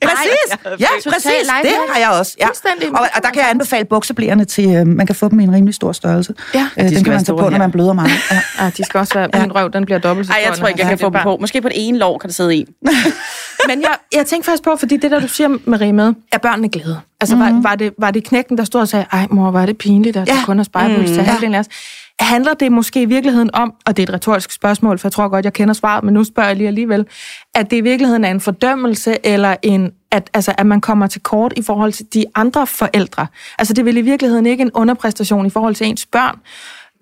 præcis. Ja, præcis. Det har jeg også. Ja. Og, og der kan jeg anbefale bukseblæerne til, øh, man kan få dem i en rimelig stor størrelse. Ja. Øh, den kan man tage på, når man bløder meget. Ja. ja, de skal også være, min røv, den bliver dobbelt så stor. Ej, jeg tror ikke, jeg kan få dem på. Måske på det ene lår kan der sidde en. Men jeg, jeg tænkte faktisk på, fordi det der, du siger, Marie, med, er børnene glade? Altså, mm-hmm. var, var, det, var det knækken, der stod og sagde, ej mor, var det pinligt, at ja. kun har spejlbølse til halvdelen af os? Handler det måske i virkeligheden om, og det er et retorisk spørgsmål, for jeg tror godt, jeg kender svaret, men nu spørger jeg lige alligevel, at det i virkeligheden er en fordømmelse, eller en, at, altså, at man kommer til kort i forhold til de andre forældre. Altså det er vel i virkeligheden ikke en underpræstation i forhold til ens børn,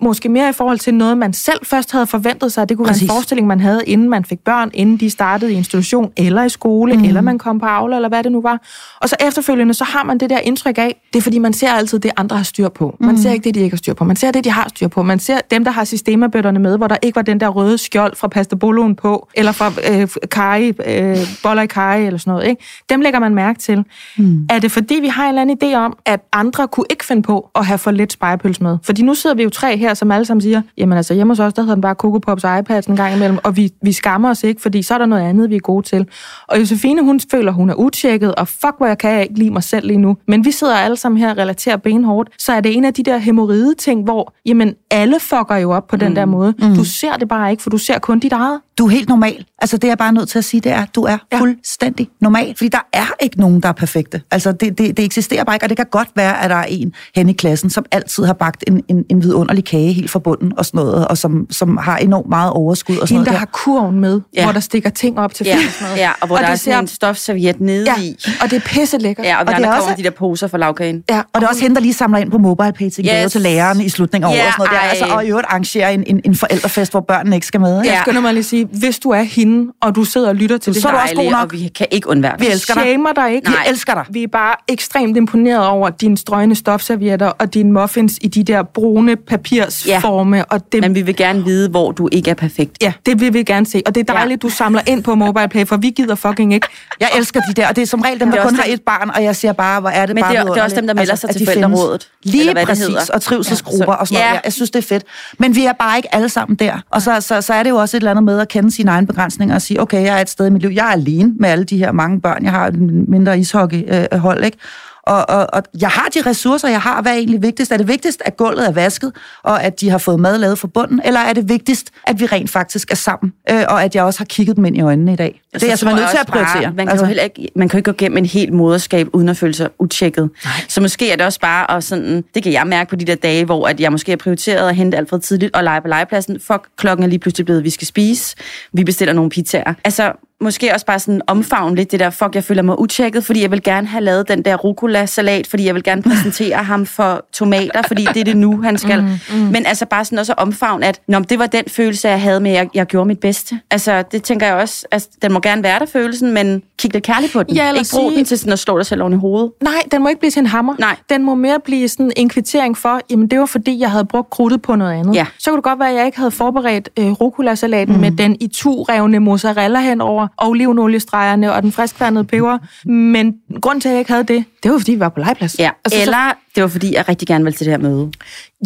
måske mere i forhold til noget, man selv først havde forventet sig. Det kunne Præcis. være en forestilling, man havde, inden man fik børn, inden de startede i institution, eller i skole, mm. eller man kom på Aula, eller hvad det nu var. Og så efterfølgende, så har man det der indtryk af, det er fordi, man ser altid det, andre har styr på. Man mm. ser ikke det, de ikke har styr på. Man ser det, de har styr på. Man ser dem, der har systemabøtterne med, hvor der ikke var den der røde skjold fra pastaboloen på, eller fra øh, kaj, øh, boller i kaj, eller sådan noget. Ikke? Dem lægger man mærke til. Mm. Er det fordi, vi har en eller anden idé om, at andre kunne ikke finde på at have for lidt spejepøls med? Fordi nu sidder vi jo tre her, som alle sammen siger, jamen altså hjemme hos os, der hedder den bare Coco Pops og iPads en gang imellem, og vi, vi skammer os ikke, fordi så er der noget andet, vi er gode til. Og Josefine, hun føler, hun er utjekket, og fuck, hvor jeg kan jeg ikke lide mig selv lige nu. Men vi sidder alle sammen her og relaterer benhårdt, så er det en af de der hemorride ting, hvor, jamen, alle fucker jo op på mm. den der måde. Mm. Du ser det bare ikke, for du ser kun dit eget. Du er helt normal. Altså det er jeg bare nødt til at sige, det er, at du er ja. fuldstændig normal. Fordi der er ikke nogen, der er perfekte. Altså det, det, det eksisterer bare ikke, og det kan godt være, at der er en hen i klassen, som altid har bagt en, en, en vidunderlig kage helt fra bunden og sådan noget, og som, som har enormt meget overskud og sådan Hende, noget. der har kurven med, ja. hvor der stikker ting op til Ja, fællesmad. ja, og hvor Og og der det er sådan ser- en stofserviet nede Ja, i. og det er pisse lækkert. Ja, og, og det der er kommer også- de der poser for lavkagen. ja. Og det er også hende, der lige samler ind på MobilePay til yes. Til læreren i slutningen af Ja, året. og sådan noget der. Altså, og i øvrigt arrangerer en, en, en forældrefest, hvor børnene ikke skal med. Ikke? Jeg skynder mig lige at sige, hvis du er hende, og du sidder og lytter til det Så er du også god nok. Og vi kan ikke undvære Vi elsker dig. dig ikke. Vi elsker dig. Vi er bare ekstremt imponeret over dine strøgne stofservietter og dine muffins i de der brune papirsforme. Ja. Og det, Men vi vil gerne vide, hvor du ikke er perfekt. ja, det vil vi gerne se. Og det er dejligt, ja. du samler ind på MobilePay, for vi gider fucking ikke. Jeg elsker de der, og det er som regel dem, Det er der kun også har dem- et barn, og jeg siger bare, hvor er det Men bare det er- det er også dem, der melder sig at til forældrerådet, Lige eller hvad det præcis, hedder. og trivselsgrupper Ja, og sådan noget. ja. Ja. Jeg synes, det er fedt. Men vi er bare ikke alle sammen der. Og så, så, så er det jo også et eller andet med at kende sine egne begrænsninger og sige, okay, jeg er et sted i mit liv. Jeg er alene med alle de her mange børn. Jeg har mindre ishockeyhold, ikke? Og, og, og jeg har de ressourcer, jeg har. Hvad er egentlig vigtigst? Er det vigtigst, at gulvet er vasket, og at de har fået mad lavet fra bunden? Eller er det vigtigst, at vi rent faktisk er sammen, øh, og at jeg også har kigget dem ind i øjnene i dag? Det er jeg simpelthen nødt til at også bare, prioritere. man, kan altså, heller ikke, man kan jo ikke gå gennem en helt moderskab, uden at føle sig utjekket. Så måske er det også bare, og sådan, det kan jeg mærke på de der dage, hvor at jeg måske har prioriteret at hente Alfred tidligt og lege på legepladsen. Fuck, klokken er lige pludselig blevet, vi skal spise. Vi bestiller nogle pizzaer. Altså, måske også bare sådan omfavne lidt det der, fuck, jeg føler mig utjekket, fordi jeg vil gerne have lavet den der rucola-salat, fordi jeg vil gerne præsentere ham for tomater, fordi det er det nu, han skal. Mm, mm. Men altså bare sådan også omfavne, at Nå, det var den følelse, jeg havde med, at jeg, jeg gjorde mit bedste. Altså, det tænker jeg også, altså, den må gerne være der, følelsen, men kig lidt kærligt på den. Ja, Ikke brug sige- den til sådan at slå dig selv oven i hovedet. Nej, den må ikke blive til en hammer. Nej. Den må mere blive sådan en kvittering for, jamen det var fordi, jeg havde brugt krudtet på noget andet. Ja. Så kunne det godt være, at jeg ikke havde forberedt øh, rucola-salaten mm. med den i revne mozzarella henover, olivenoliestregerne og den friskværnede peber. Men grund til, at jeg ikke havde det, det var fordi, vi var på legeplads. Ja, Altså, så- eller det var fordi, jeg rigtig gerne ville til det her møde.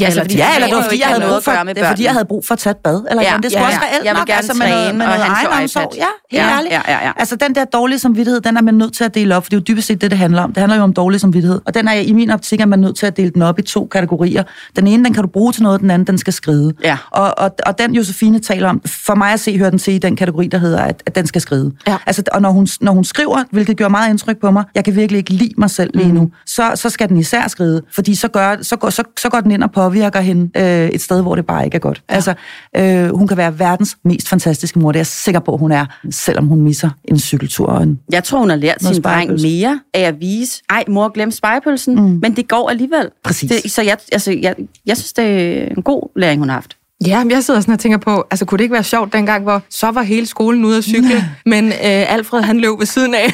Ja, eller, fordi- Ja, eller Det var fordi, jeg havde brug for, med det er, fordi, jeg havde brug for at tage et bad. Eller Ja, ja, det skulle ja, også ja. reelt Jeg vil nok, gerne altså, med træne, med og noget egenomsorg. Ja, helt Ja, ærligt. ja, ja, ja. Altså, den der dårlige samvittighed, den er man nødt til at dele op, for det er jo dybest set det, det handler om. Det handler jo om dårlig samvittighed. Og den er i min optik, at man er nødt til at dele den op i to kategorier. Den ene, den kan du bruge til noget, den anden, den skal skride. Ja. Og, og, og den Josefine taler om, for mig at se, hører den til i den kategori, der hedder, at, at den skal skride. Ja. Altså, og når hun, når hun skriver, hvilket gør meget indtryk på mig, jeg kan virkelig ikke lide mig selv lige nu, så, så skal den især skride, fordi så, gør, så, går, så, så går den ind og påvirker hende øh, et sted, hvor det bare ikke er godt. Ja. Altså, øh, hun kan være verdens mest fantastiske mor, det er jeg sikker på, hun er, selvom hun misser en cykeltur og en Jeg tror, hun har lært sin dreng mere af at vise, ej, mor, glem spejepølsen, mm. men det går alligevel. Præcis. Det, så jeg, altså, jeg, jeg synes, det er en god læring, hun har haft. Ja, men jeg sidder sådan og tænker på, altså kunne det ikke være sjovt dengang, hvor så var hele skolen ude at cykle, men øh, Alfred han løb ved siden af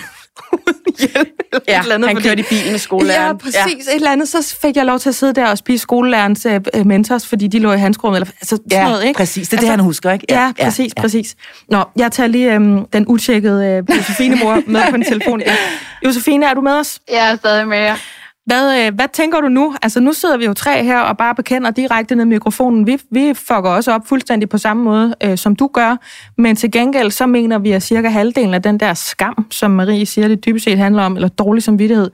eller Ja, et eller andet. han fordi- kørte i bilen med skolelæreren. Ja, præcis. Ja. Et eller andet, så fik jeg lov til at sidde der og spise skolelærerens øh, øh, mentors, fordi de lå i handskerummet. Eller, altså, sådan Ja, noget, ikke? præcis. Det er det, han husker, ikke? Ja, Ja, ja ja, præcis, ja. præcis. Nå, jeg tager lige øhm, den utjekkede øh, Josefine-mor med på en telefon. Ja. Josefine, er du med os? Jeg er stadig med jer. Hvad, øh, hvad tænker du nu? Altså, nu sidder vi jo tre her og bare bekender direkte ned i mikrofonen. Vi, vi fucker også op fuldstændig på samme måde, øh, som du gør. Men til gengæld, så mener vi, at cirka halvdelen af den der skam, som Marie siger, det dybest set handler om, eller dårlig samvittighed,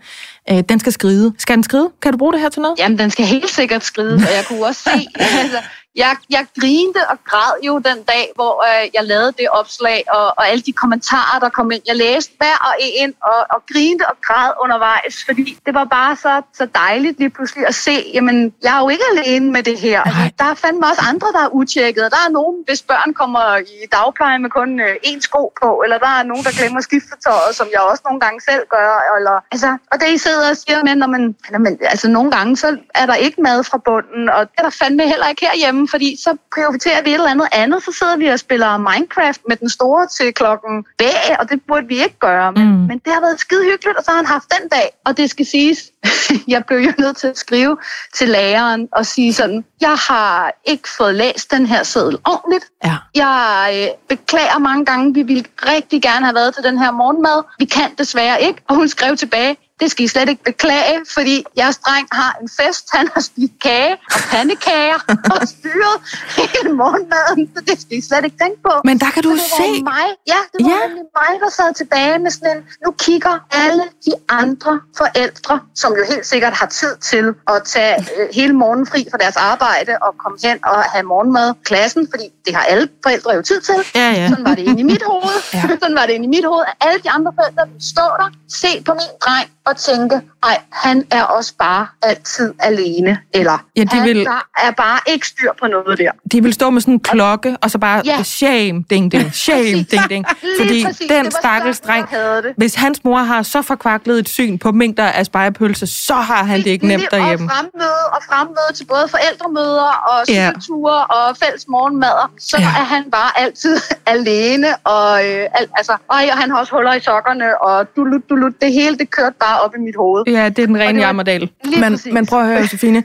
øh, den skal skride. Skal den skride? Kan du bruge det her til noget? Jamen, den skal helt sikkert skride, og jeg kunne også se, altså, jeg, jeg grinte og græd jo den dag, hvor øh, jeg lavede det opslag, og, og alle de kommentarer, der kom ind. Jeg læste hver og en, og, og grinte og græd undervejs, fordi det var bare så, så dejligt lige pludselig at se, jamen, jeg er jo ikke alene med det her. Altså, der er fandme også andre, der er utjekket. Der er nogen, hvis børn kommer i dagpleje med kun øh, én sko på, eller der er nogen, der glemmer skiftetøjet, som jeg også nogle gange selv gør. Eller, altså, og det I sidder og siger, men, når man, når man, altså, nogle gange så er der ikke mad fra bunden, og det er der fandme heller ikke herhjemme, fordi så prioriterer vi et eller andet andet, så sidder vi og spiller Minecraft med den store til klokken bag, og det burde vi ikke gøre. Men, Mm. men det har været skide hyggeligt, og så har han haft den dag, og det skal siges, jeg blev jo nødt til at skrive til læreren og sige sådan, jeg har ikke fået læst den her seddel ordentligt. Ja. Jeg øh, beklager mange gange, vi ville rigtig gerne have været til den her morgenmad. Vi kan desværre ikke. Og hun skrev tilbage, det skal I slet ikke beklage, fordi jeres dreng har en fest. Han har spist kage og pandekager og styret hele morgenmaden, så det skal I slet ikke tænke på. Men der kan du Så det var se. Mig. Ja, det var Ja. mig, der sad tilbage med sådan en, nu kigger alle de andre forældre, som jo helt sikkert har tid til at tage øh, hele morgenen fri fra deres arbejde og komme hen og have morgenmad i klassen, fordi det har alle forældre jo tid til. Ja, ja. Sådan var det inde i mit hoved. Ja. Sådan var det inde i mit hoved. At alle de andre forældre stå der, se på min dreng og tænke, ej, han er også bare altid alene. Eller Ja, de han, vil- der er bare ikke styr på noget der. De vil stå med sådan en klokke, og så bare Ja. shame, ding, ding, shame, ding, ding. Fordi præcis. Den stakkels dreng, hvis hans mor har så forkvaklet et syn på mængder af spejepølse, så har han det ikke nemt derhjemme. Og fremmøde, og fremmøde til både forældremøder og Ja. cykelture og fælles morgenmader. Så Ja. ja. er han bare altid alene. Og, øh, al, altså, og han har også huller i sokkerne, og dulut, dulut. Det hele, det kørte bare op i mit hoved. Ja, det er den rene jammerdal. Men, præcis. men prøv at høre, Josefine.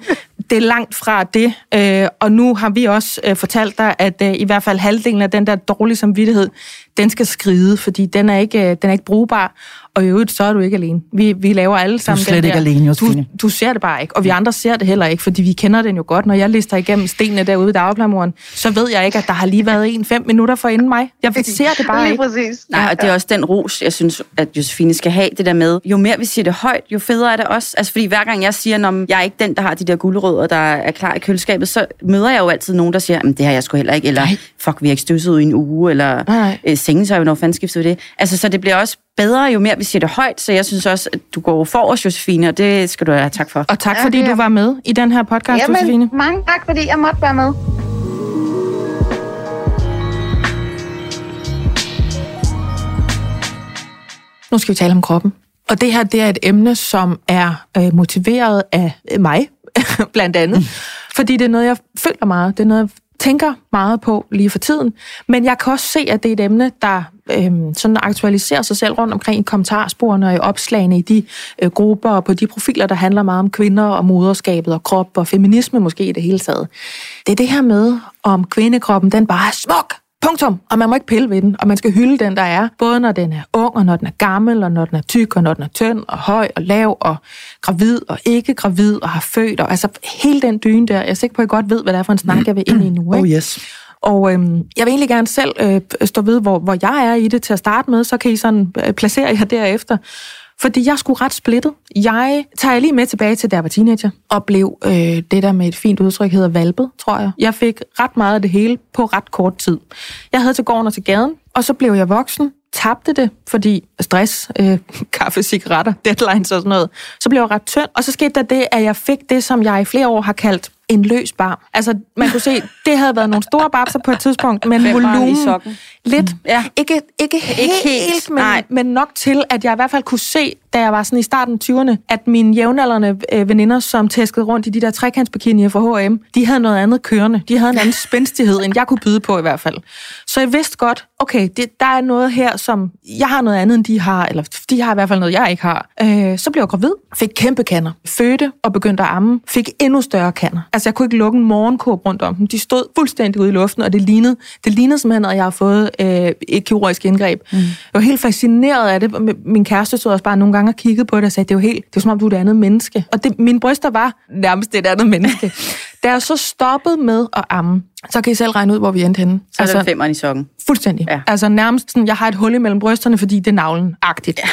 Det er langt fra det, øh, og nu har vi også øh, fortalt dig, at øh, i hvert fald halvdelen af den der dårlige samvittighed, den skal skride, fordi den er ikke, øh, den er ikke brugbar. Og i øvrigt, så er du ikke alene. Vi, vi laver alle sammen slet den ikke der. alene, du, Josefine. du ser det bare ikke, og vi andre ser det heller ikke, fordi vi kender den jo godt. Når jeg lister igennem stenene derude i dagplejemoren, så ved jeg ikke, at der har lige været en fem minutter for inden mig. Jeg ser det bare Lige ikke. præcis. Nej, og det er også den ros, jeg synes, at Josefine skal have, det der med, jo mere vi siger det højt, jo federe er det også. Altså, fordi hver gang jeg siger, at jeg er ikke den, der har de der gulerødder, der er klar i køleskabet, så møder jeg jo altid nogen, der siger, at det har jeg sgu heller ikke, eller Nej. fuck, vi har ikke støvset ud i en uge, eller øh, sengetøj, når fanden skifter vi det. Altså, så det bliver også bedre, jo mere vi siger det højt, så jeg synes også, at du går for os, Josefine, og det skal du have tak for. Og tak, Ja, fordi du var med i den her podcast, Josefine. Jamen, mange tak, fordi jeg måtte være med. Nu skal vi tale om kroppen. Og det her, det er et emne, som er øh, motiveret af øh, mig, blandt andet. Mm. Fordi det er noget, jeg føler meget. Det er noget, tænker meget på lige for tiden. Men jeg kan også se, at det er et emne, der øh, sådan aktualiserer sig selv rundt omkring i kommentarsporene og i opslagene i de øh, grupper og på de profiler, der handler meget om kvinder og moderskabet og krop og feminisme måske i det hele taget. Det er det her med, om kvindekroppen den bare er smuk, Punktum. Og man må ikke pille ved den, og man skal hylde den, der er. Både når den er ung, og når den er gammel, og når den er tyk, og når den er tynd, og høj, og lav, og gravid, og ikke gravid, og har født. Og altså hele den dyne der. Jeg er sikker på, at I godt ved, hvad det er for en snak, jeg vil ind i nu. Ikke? Oh yes. Og øhm, jeg vil egentlig gerne selv øh, stå ved, hvor, hvor jeg er i det til at starte med, så kan I sådan øh, placere jer derefter. Fordi jeg skulle ret splittet. Jeg tager lige med tilbage til, da jeg var teenager, og blev øh, det der med et fint udtryk hedder valpet, tror jeg. Jeg fik ret meget af det hele på ret kort tid. Jeg havde til gården og til gaden, og så blev jeg voksen, tabte det, fordi stress, øh, kaffe, cigaretter, deadlines og sådan noget. Så blev jeg ret tynd, og så skete der det, at jeg fik det, som jeg i flere år har kaldt en løs bar. Altså, man kunne se, det havde været nogle store babser på et tidspunkt, men volumen lidt. Ja. Ikke, ikke, helt, helt, men, nej. men nok til, at jeg i hvert fald kunne se, da jeg var sådan i starten af 20'erne, at mine jævnaldrende øh, veninder, som tæskede rundt i de der trekantsbikinier fra H&M, de havde noget andet kørende. De havde en anden spændstighed, end jeg kunne byde på i hvert fald. Så jeg vidste godt, okay, det, der er noget her, som jeg har noget andet, end de har, eller de har i hvert fald noget, jeg ikke har. Øh, så blev jeg gravid, fik kæmpe kander, fødte og begyndte at amme, fik endnu større kander. Altså, jeg kunne ikke lukke en morgenkurv rundt om dem. De stod fuldstændig ude i luften, og det lignede, det lignede simpelthen, at jeg har fået øh, et kirurgisk indgreb. Mm. Jeg var helt fascineret af det. Min kæreste stod også bare nogle gange og kiggede på det og sagde, det er jo helt, det er som om, du er et andet menneske. Og det, mine bryster var nærmest et andet menneske. da jeg så stoppede med at amme, så kan I selv regne ud, hvor vi endte henne. Så er det femmeren i sokken. Fuldstændig. Ja. Altså nærmest sådan, jeg har et hul imellem brysterne, fordi det er navlen-agtigt. Ja.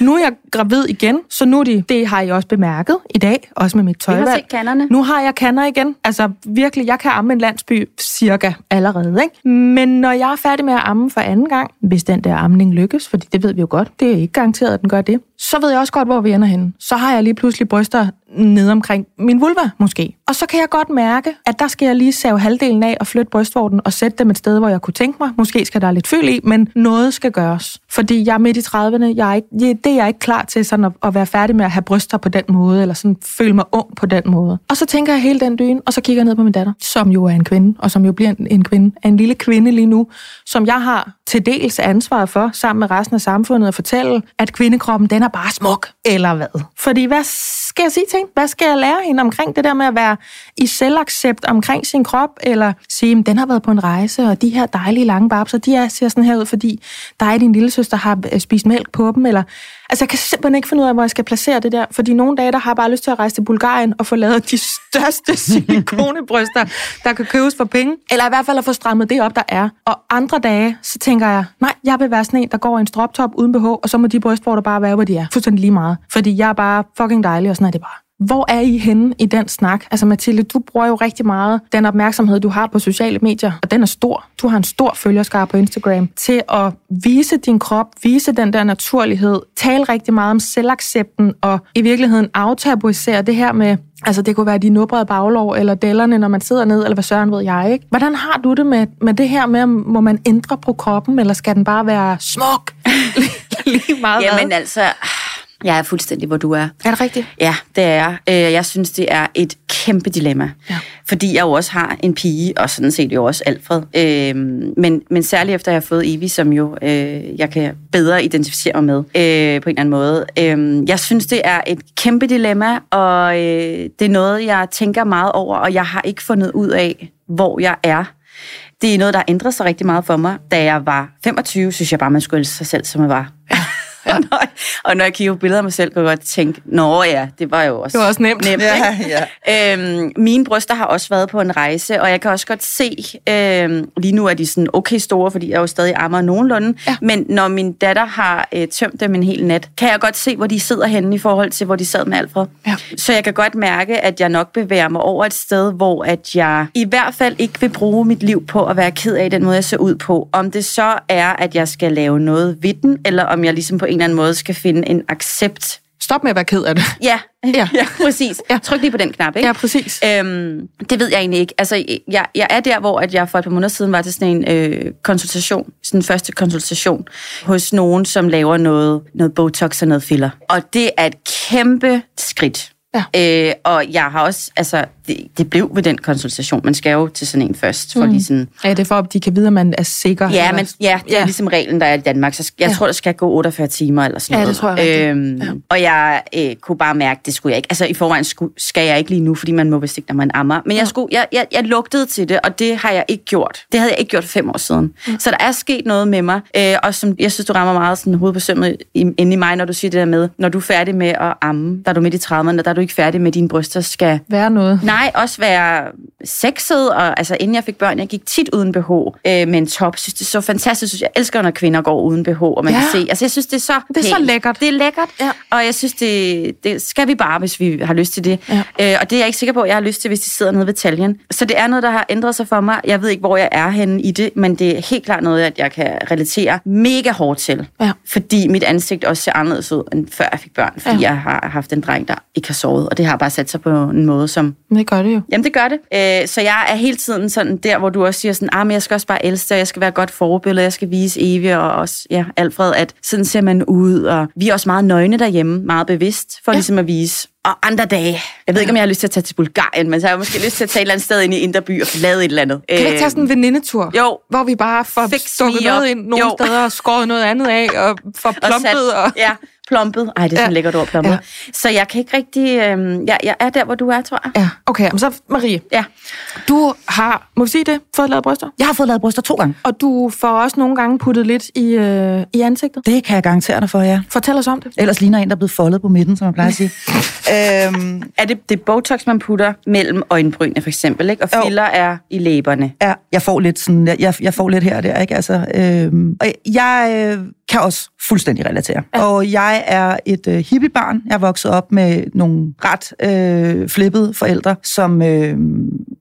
Nu er jeg gravid igen, så nu er de, det har I også bemærket i dag, også med mit Vi har set kanderne. Nu har jeg kander igen. Altså virkelig, jeg kan amme en landsby cirka allerede. Ikke? Men når jeg er færdig med at amme for anden gang, hvis den der amning lykkes, fordi det ved vi jo godt, det er ikke garanteret, at den gør det, så ved jeg også godt, hvor vi ender henne. Så har jeg lige pludselig bryster ned omkring min vulva, måske. Og så kan jeg godt mærke, at der skal jeg lige save halvdelen af og flytte brystvorten og sætte dem et sted, hvor jeg kunne tænke mig. Måske skal der lidt fyld i, men noget skal gøres. Fordi jeg er midt i 30'erne, jeg er ikke, det er jeg ikke klar til sådan at, at være færdig med at have bryster på den måde, eller sådan føle mig ung på den måde. Og så tænker jeg hele den dyne, og så kigger jeg ned på min datter, som jo er en kvinde, og som jo bliver en, en kvinde, en lille kvinde lige nu, som jeg har til dels ansvaret for, sammen med resten af samfundet, at fortælle, at kvindekroppen, den er bare smuk, eller hvad? Fordi hvad skal jeg sige til hende? Hvad skal jeg lære hende omkring det der med at være i selvaccept omkring sin krop, eller sige, den har været på en rejse, og de her dejlige lange babser, de er, ser sådan her ud, fordi dig og din lille søster har øh, spist mælk på dem, eller Altså, jeg kan simpelthen ikke finde ud af, hvor jeg skal placere det der. Fordi nogle dage, der har jeg bare lyst til at rejse til Bulgarien og få lavet de største silikonebryster, der kan købes for penge. Eller i hvert fald at få strammet det op, der er. Og andre dage, så tænker jeg, nej, jeg vil være sådan en, der går i en stroptop uden BH, og så må de brystvorter bare være, hvor de er. Fuldstændig lige meget. Fordi jeg er bare fucking dejlig, og sådan er det bare. Hvor er I henne i den snak? Altså Mathilde, du bruger jo rigtig meget den opmærksomhed, du har på sociale medier, og den er stor. Du har en stor følgerskare på Instagram til at vise din krop, vise den der naturlighed, tale rigtig meget om selvaccepten og i virkeligheden aftabuisere det her med, altså det kunne være de nubrede baglov eller dellerne, når man sidder ned, eller hvad søren ved jeg, ikke? Hvordan har du det med, med det her med, må man ændre på kroppen, eller skal den bare være smuk? Lige meget Jamen hvad? altså, jeg er fuldstændig, hvor du er. Er det rigtigt? Ja, det er jeg. Øh, Jeg synes, det er et kæmpe dilemma. Ja. Fordi jeg jo også har en pige, og sådan set jo også Alfred. Øhm, men, men særligt efter jeg har fået Evie, som jo øh, jeg kan bedre identificere mig med øh, på en eller anden måde. Øh, jeg synes, det er et kæmpe dilemma, og det er noget, jeg tænker meget over, og jeg har ikke fundet ud af, hvor jeg er. Det er noget, der har ændret sig rigtig meget for mig. Da jeg var 25, synes jeg bare, man skulle elske sig selv, som jeg var. og, når, og når jeg kigger på billeder af mig selv, kan jeg godt tænke, nå ja, det var jo også, Det var også nemt. nemt Ja, ja. Øhm, mine bryster har også været på en rejse, og jeg kan også godt se, øhm, lige nu er de sådan okay store, fordi jeg er jo stadig ammer nogenlunde, Ja. men når min datter har øh, tømt dem en hel nat, kan jeg godt se, hvor de sidder henne i forhold til, hvor de sad med Alfred. Ja. Så jeg kan godt mærke, at jeg nok bevæger mig over et sted, hvor at jeg i hvert fald ikke vil bruge mit liv på at være ked af den måde, jeg ser ud på. Om det så er, at jeg skal lave noget ved den, eller om jeg ligesom på en eller anden måde skal finde en accept. Stop med at være ked af det. Ja, Ja. ja. præcis. Ja. Tryk lige på den knap, ikke? Ja, præcis. Øhm, det ved jeg egentlig ikke. Altså, jeg, jeg er der, hvor at jeg for et par måneder siden var til sådan en øh, konsultation, sådan en første konsultation, hos nogen, som laver noget, noget Botox og noget filler. Og det er et kæmpe skridt. Ja. Øh, og jeg har også, altså, det, det blev ved den konsultation. Man skal jo til sådan en først, for mm. lige sådan, Ja, det er for, at de kan vide, at man er sikker. Ja, men, ja, det er Ja. ligesom reglen, der er i Danmark. Så jeg Ja. ja. tror, der skal gå 48 timer eller sådan Ja, noget. det tror jeg. Øhm, Ja. ja. Og jeg øh, kunne bare mærke, det skulle jeg ikke. Altså i forvejen skulle, skal jeg ikke lige nu, fordi man må vist ikke, når man ammer. Men jeg, skulle, jeg, jeg, jeg lugtede til det, og det har jeg ikke gjort. Det havde jeg ikke gjort fem år siden. Mm. Så der er sket noget med mig. Øh, og som jeg synes, du rammer meget sådan hovedet på sømmet inde i mig, når du siger det der med, når du er færdig med at amme, der er du midt i 30'erne, der er du ikke færdig med, at dine bryster skal Være noget. Nej, også være sexet, og altså inden jeg fik børn, jeg gik tit uden BH øh, med en top. Synes, det er så fantastisk. Jeg, synes, jeg elsker, når kvinder går uden BH, og man Ja. kan se. Altså, jeg synes, det er så Det er så pænt. lækkert. Det er lækkert, Ja. og jeg synes, det, det skal vi bare, hvis vi har lyst til det. Ja. Øh, og det er jeg ikke sikker på, at jeg har lyst til, hvis de sidder nede ved taljen. Så det er noget, der har ændret sig for mig. Jeg ved ikke, hvor jeg er henne i det, men det er helt klart noget, at jeg kan relatere mega hårdt til. Ja. Fordi mit ansigt også ser anderledes ud, end før jeg fik børn. Fordi Ja. jeg har haft en dreng, der ikke har sovet, og det har bare sat sig på en måde, som det gør det jo. Jamen, det gør det. Øh, så jeg er hele tiden sådan der, hvor du også siger sådan, ah, men jeg skal også bare elske og jeg skal være godt forbillede, jeg skal vise Evie og også ja, Alfred, at sådan ser man ud, og vi er også meget nøgne derhjemme, meget bevidst, for Ja. ligesom at vise. Og andre dage, jeg ved ikke, om jeg har lyst til at tage til Bulgarien, men så har jeg måske lyst til at tage et eller andet sted ind i Indreby og få lavet et eller andet. Kan vi ikke tage sådan en venindetur? Jo. Hvor vi bare får stukket noget ind nogle Jo. steder og skåret noget andet af og får plumpet. Og, Ja, plumpet. Ej, det er sådan Ja. lækkert ord, plumpet. Ja. Så jeg kan ikke rigtig... Øh, jeg, jeg er der, hvor du er, tror jeg. Ja, okay. Men så, Marie, Ja. du har, må vi sige det, fået lavet bryster? Jeg har fået lavet bryster to gange. Og du får også nogle gange puttet lidt i, øh, i ansigtet. Det kan jeg garantere dig for, ja. Fortæl os om det. Ellers ligner en, der er blevet foldet på midten, som jeg plejer at sige. øhm, Er det, det Botox, man putter mellem øjenbrynene, for eksempel, ikke? Og filler er i læberne. Ja, jeg får lidt sådan, jeg, jeg får lidt her og der, ikke? Altså, øhm, og jeg øh, kan også fuldstændig relatere. Ja. Og jeg er et øh, hippiebarn. Jeg er vokset op med nogle ret øh, flippede forældre, som øh,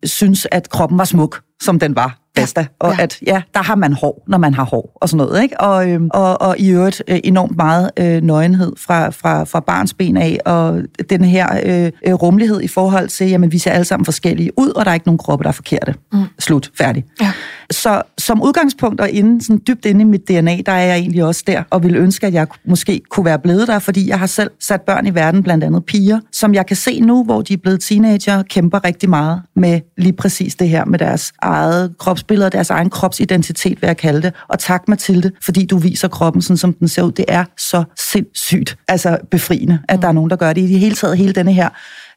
synes, at kroppen var smuk, som den var. Basta. Og Ja. at ja, der har man hår, når man har hår, og sådan noget. Ikke? Og, øhm, og, og i øvrigt øh, enormt meget øh, nøgenhed fra, fra, fra barns ben af, og den her øh, øh, rummelighed i forhold til, jamen vi ser alle sammen forskellige ud, og der er ikke nogen kroppe, der er forkerte. Mm. Slut. Færdig. Ja så som udgangspunkt og inden, sådan dybt inde i mit DNA, der er jeg egentlig også der, og vil ønske, at jeg måske kunne være blevet der, fordi jeg har selv sat børn i verden, blandt andet piger, som jeg kan se nu, hvor de er blevet teenager, kæmper rigtig meget med lige præcis det her med deres eget kropsbillede, deres egen kropsidentitet, vil jeg kalde det. Og tak, Mathilde, fordi du viser kroppen sådan, som den ser ud. Det er så sindssygt, altså befriende, at der er nogen, der gør det. I det hele taget, hele denne her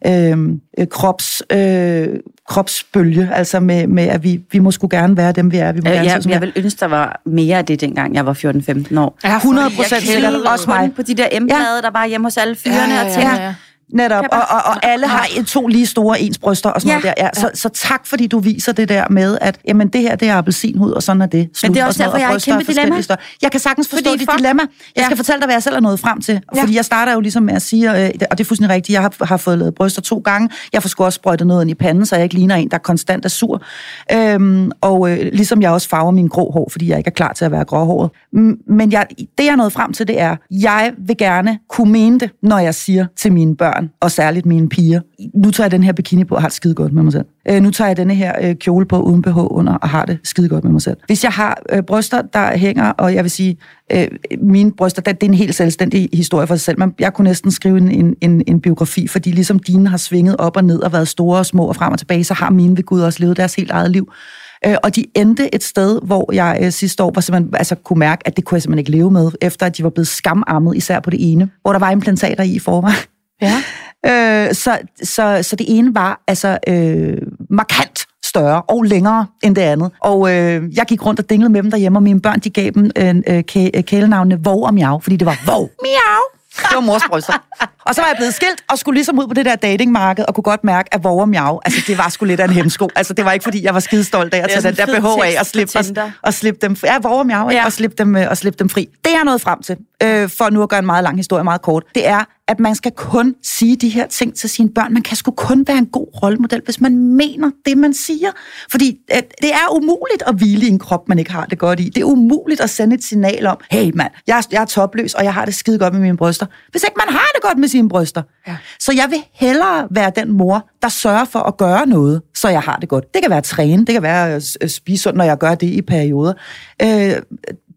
øh, krops, øh, kropsbølge, altså med, med at vi, vi må sgu gerne være dem, vi er. Vi må Øh, gerne se, jeg, vil ønske, der var mere af det, dengang jeg var 14-15 år. Ja, 100 fordi procent jeg sikkert også mig. På de der M-blade, der var hjemme hos alle fyrene Ja, ja, og ja, tænkte, ja, ja. Netop, og, og, og alle har to lige store ens bryster og sådan Ja. noget der. Ja, så, så tak, fordi du viser det der med, at jamen, det her det er appelsinhud, og sådan er det. Slut, det er og også noget, derfor, jeg og i bryster kæmpe dilemma. større. Jeg kan sagtens forstå Fordi dit fuck- dilemma. Jeg skal Ja. fortælle dig, hvad jeg selv er nået frem til. Fordi jeg starter jo ligesom med at sige, øh, og det er fuldstændig rigtigt, jeg har, har fået lavet bryster to gange. Jeg får sgu også sprøjtet noget ind i panden, så jeg ikke ligner en, der konstant er sur. Øhm, og øh, ligesom jeg også farver min grå hår, fordi jeg ikke er klar til at være gråhåret. Men jeg, det, jeg er nået frem til, det er, jeg vil gerne kunne mene det, når jeg siger til mine børn, og særligt mine piger, nu tager jeg den her bikini på og har det skide godt med mig selv. Øh, nu tager jeg denne her øh, kjole på uden BH under og har det skide godt med mig selv. Hvis jeg har øh, bryster, der hænger, og jeg vil sige, øh, mine bryster, det, det er en helt selvstændig historie for sig selv. Men jeg kunne næsten skrive en, en, en, en biografi, fordi ligesom dine har svinget op og ned og været store og små og frem og tilbage, så har mine ved Gud også levet deres helt eget liv. Øh, og de endte et sted, hvor jeg øh, sidste år var simpelthen, altså, kunne mærke, at det kunne jeg simpelthen ikke leve med, efter at de var blevet skamarmet, især på det ene, hvor der var implantater i i forvejen. Ja. Øh, så, så, så det ene var altså øh, markant større og længere end det andet. Og øh, jeg gik rundt og dinglede med dem derhjemme, og mine børn de gav dem øh, øh, kæ- kælenavnene Vov og Miau, fordi det var Vov. Miau. Det var mors bryster. Og så var jeg blevet skilt og skulle ligesom ud på det der datingmarked og kunne godt mærke, at Vov og Miau, altså det var sgu lidt af en hemsko. Altså det var ikke, fordi jeg var skidestolt af at tage den der fed af og slippe, og, og slippe dem, ja, Vov og Miau, ja. Ja. og slippe dem, øh, og slippe dem fri. Det er jeg nået frem til, øh, for nu at gøre en meget lang historie meget kort. Det er, at man skal kun sige de her ting til sine børn. Man kan sgu kun være en god rollemodel, hvis man mener det, man siger. Fordi øh, det er umuligt at hvile i en krop, man ikke har det godt i. Det er umuligt at sende et signal om, hey mand, jeg, er- jeg er topløs, og jeg har det skide godt med mine bryster. Hvis ikke man har det godt med sine bryster. Ja. Så jeg vil hellere være den mor, der sørger for at gøre noget, så jeg har det godt. Det kan være at træne, det kan være at spise sundt, når jeg gør det i perioder. Øh,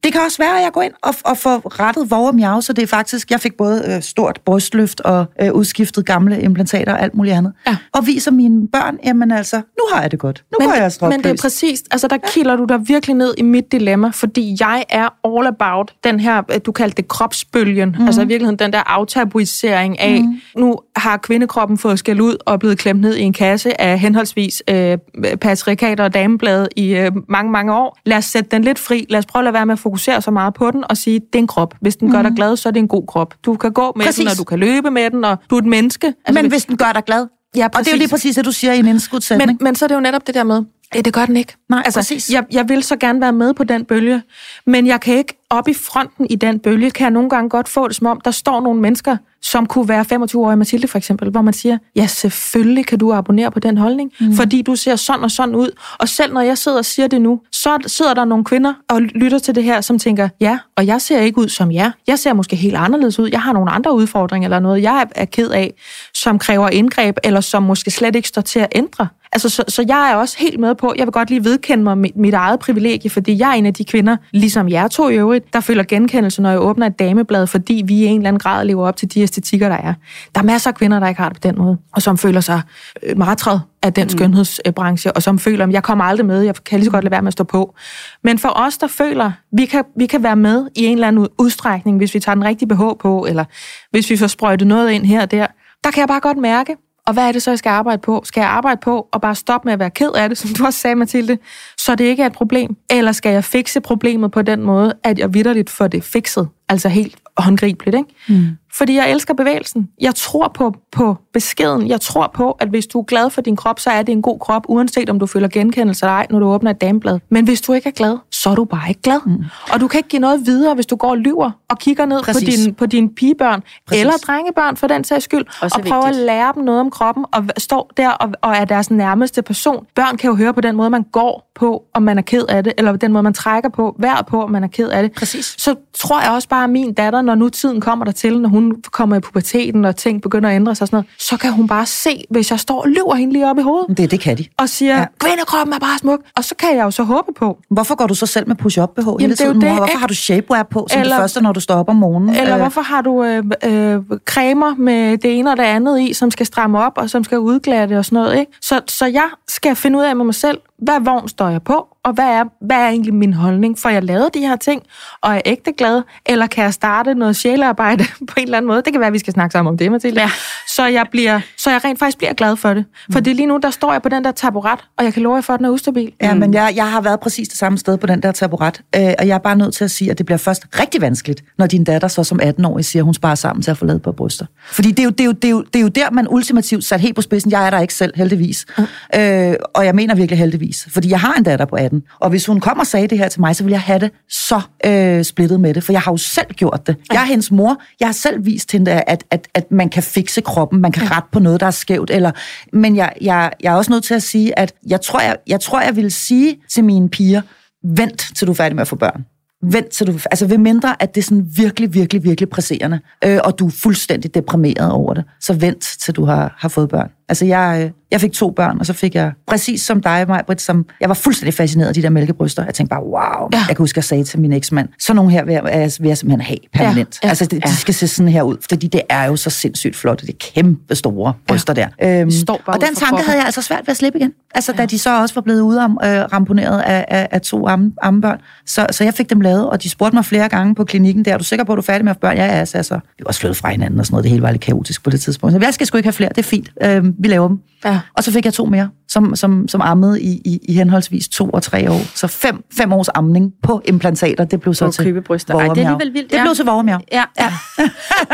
det kan også være, at jeg går ind og, og får rettet vore miau, så det er faktisk, jeg fik både øh, stort brystløft og øh, udskiftet gamle implantater og alt muligt andet. Ja. Og viser mine børn, jamen altså, nu har jeg det godt. Nu går jeg men stråløs. det er præcis, altså der kilder du dig virkelig ned i mit dilemma, fordi jeg er all about den her, øh, du kaldte det kropsbølgen, mm. altså i virkeligheden den der aftabuisering af, mm. nu har kvindekroppen fået skæld ud og blevet klemt ned i en kasse af henholdsvis øh, patriarkater og dameblade i øh, mange, mange år. Lad os sætte den lidt fri, lad os prøve at lade være med at fokusere så meget på den og sige, det er en krop. Hvis den mm. gør dig glad, så er det en god krop. Du kan gå med Præcis. den, og du kan løbe med den, og du er et menneske. Altså, Men hvis den gør dig glad. Ja, Og det er jo lige præcis det, du siger i en indskudsætning. men, men så er det jo netop det der med, ja, det gør den ikke. Nej, altså, præcis. Jeg, jeg vil så gerne være med på den bølge, men jeg kan ikke op i fronten i den bølge, kan jeg nogle gange godt få det som om, der står nogle mennesker, som kunne være 25-årige Mathilde for eksempel, hvor man siger, ja, selvfølgelig kan du abonnere på den holdning, mm. fordi du ser sådan og sådan ud. Og selv når jeg sidder og siger det nu, så sidder der nogle kvinder og lytter til det her, som tænker, ja, og jeg ser ikke ud som jer. Jeg ser måske helt anderledes ud. Jeg har nogle andre udfordringer eller noget, jeg er, er ked af, som kræver indgreb, eller som måske slet ikke står til at ændre. Altså, så, så jeg er også helt med på, jeg vil godt lige vedkende mig mit, mit eget privilegie, fordi jeg er en af de kvinder, ligesom jer to i øvrigt, der føler genkendelse, når jeg åbner et dameblad, fordi vi i en eller anden grad lever op til de æstetikker, der er. Der er masser af kvinder, der ikke har det på den måde, og som føler sig øh, martret af den skønhedsbranche, og som føler, at jeg kommer aldrig med, jeg kan lige så godt lade være med at stå på. Men for os, der føler, vi kan, vi kan være med i en eller anden udstrækning, hvis vi tager den rigtige BH på, eller hvis vi får sprøjtet noget ind her og der, der kan jeg bare godt mærke, og hvad er det så, jeg skal arbejde på? Skal jeg arbejde på og bare stoppe med at være ked af det, som du også sagde, Mathilde, så det ikke er et problem? Eller skal jeg fikse problemet på den måde, at jeg vidderligt får det fikset? Altså helt håndgribeligt, ikke? Mm. Fordi jeg elsker bevægelsen. Jeg tror på, på beskeden. Jeg tror på, at hvis du er glad for din krop, så er det en god krop, uanset om du føler genkendelse eller ej, når du åbner et dameblad. Men hvis du ikke er glad, så er du bare ikke glad. Mm. Og du kan ikke give noget videre, hvis du går og lyver og kigger ned på, Præcis. din, på dine pigebørn, Præcis. eller drengebørn for den sags skyld, Også og prøver vigtigt. at lære dem noget om kroppen, og står der og, og er deres nærmeste person. Børn kan jo høre på den måde, man går på, om man er ked af det, eller den måde, man trækker på, vejret på, om man er ked af det. Præcis. Så tror jeg også bare, bare min datter, når nu tiden kommer der til, når hun kommer i puberteten, og ting begynder at ændre sig og sådan noget, så kan hun bare se, hvis jeg står og løber hende lige op i hovedet, Det, det kan de. og siger, Ja. kvindekroppen er bare smuk. Og så kan jeg jo så håbe på, Hvorfor går du så selv med push-up BH hele det er jo tiden? det, mor? Hvorfor ikke? har du shapewear på som Eller- det første, når du står op om morgenen? Eller Øh, hvorfor har du øh, øh, cremer med det ene og det andet i, som skal stramme op og som skal udglatte og sådan noget, ikke? Så, så jeg skal finde ud af med mig selv, hvad vogn står jeg på, og hvad er, hvad er egentlig min holdning? For jeg lavet de her ting, og er ægte glad, eller kan jeg starte noget sjælearbejde på en eller anden måde? Det kan være, at vi skal snakke sammen om det, Mathilde. Ja. Så, jeg bliver, så jeg rent faktisk bliver glad for det. For det lige nu, der står jeg på den der taburet, og jeg kan love jer for, at den er ustabil. Ja, men jeg, jeg har været præcis det samme sted på den der taburet, øh, og jeg er bare nødt til at sige, at det bliver først rigtig vanskeligt, når din datter så som 18-årig siger, at hun sparer sammen til at få lavet på bryster. Fordi det er, jo, det, er jo, det, er jo, det er jo der, man ultimativt sat helt på spidsen. Jeg er der ikke selv, heldigvis. Mm. Øh, og jeg mener virkelig heldigvis, fordi jeg har en datter på 18, og hvis hun kommer og sagde det her til mig, så vil jeg have det så øh, splittet med det, for jeg har jo selv gjort det. Jeg er hendes mor, jeg har selv vist hende, at, at, at man kan fikse kroppen, man kan rette på noget, der er skævt, eller, men jeg, jeg, jeg er også nødt til at sige, at jeg tror, jeg, jeg, tror, jeg vil sige til mine piger, vent til du er færdig med at få børn. Vent til du... Altså ved mindre, at det er sådan virkelig, virkelig, virkelig presserende, øh, og du er fuldstændig deprimeret over det, så vent til du har, har fået børn. Altså jeg, øh, jeg fik to børn, og så fik jeg, præcis som dig, Majbrit, som... Jeg var fuldstændig fascineret af de der mælkebryster. Jeg tænkte bare, wow. Ja. Jeg kan huske, at jeg sagde til min eksmand, så nogle her vil jeg, vil jeg, simpelthen have permanent. Ja, ja, altså de, de skal se sådan her ud, fordi det er jo så sindssygt flotte. Det er kæmpe store bryster der. Øhm, står bare og den tanke havde jeg altså svært ved at slippe igen. Altså, ja. da de så også var blevet ude øh, ramponeret af, af, af to am, ammebørn. Så, så jeg fik dem lavet, og de spurgte mig flere gange på klinikken der, er du sikker på, at du er færdig med at få børn? Ja, ja, så altså, vi var også flyttet fra hinanden og sådan noget. Det hele var lidt kaotisk på det tidspunkt. Så jeg skal sgu ikke have flere, det er fint. Øh, vi laver dem. Ja. Og så fik jeg to mere, som, som, som ammede i, i, i henholdsvis to og tre år. Så fem, fem års amning på implantater, det blev så På til krybebryster. Ej, det er alligevel vildt, Det ja. blev til vorremjav. Ja, ja.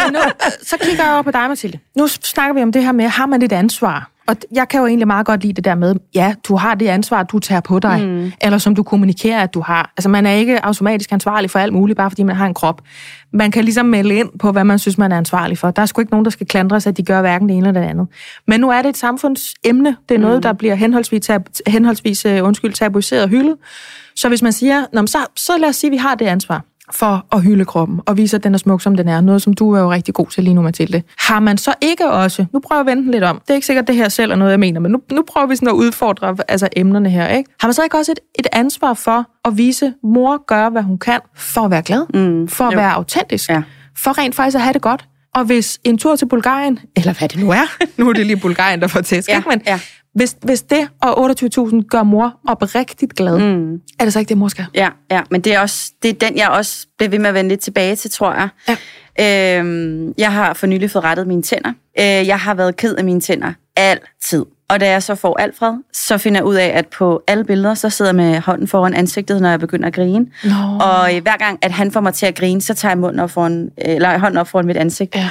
Men nu, så kigger jeg over på dig, Mathilde. Nu snakker vi om det her med, har man et ansvar? Og jeg kan jo egentlig meget godt lide det der med, ja, du har det ansvar, du tager på dig, mm. eller som du kommunikerer, at du har. Altså, man er ikke automatisk ansvarlig for alt muligt, bare fordi man har en krop. Man kan ligesom melde ind på, hvad man synes, man er ansvarlig for. Der er sgu ikke nogen, der skal klandres, at de gør hverken det ene eller det andet. Men nu er det et samfundsemne. Det er noget, der bliver henholdsvis, tab- henholdsvis uh, undskyld, tabuiseret og hyldet. Så hvis man siger, Nå, så, så lad os sige, at vi har det ansvar for at hylde kroppen og vise, at den er smuk, som den er. Noget, som du er jo rigtig god til lige nu, Mathilde. Har man så ikke også, nu prøver jeg at vente lidt om, det er ikke sikkert, det her selv er noget, jeg mener, men nu, nu prøver vi sådan at udfordre altså, emnerne her. Ikke? Har man så ikke også et, et ansvar for at vise, mor gør, hvad hun kan, for at være glad, mm, for at jo. være autentisk, Ja. for rent faktisk at have det godt? Og hvis en tur til Bulgarien, eller hvad det nu er, nu er det lige Bulgarien, der får tæsk, Ja, ikke? men ja. Hvis, hvis det og 28.000 gør mor oprigtigt glad, mm. er det så ikke det, mor skal? Ja, ja, men det er, også, det er den, jeg også bliver ved med at vende lidt tilbage til, tror jeg. Ja. Øhm, jeg har for nylig fået rettet mine tænder. Øh, jeg har været ked af mine tænder altid. Og da jeg så får Alfred, så finder jeg ud af, at på alle billeder, så sidder jeg med hånden foran ansigtet, når jeg begynder at grine. Nå. Og øh, hver gang, at han får mig til at grine, så tager jeg munden op foran, eller hånden op foran mit ansigt. Ja.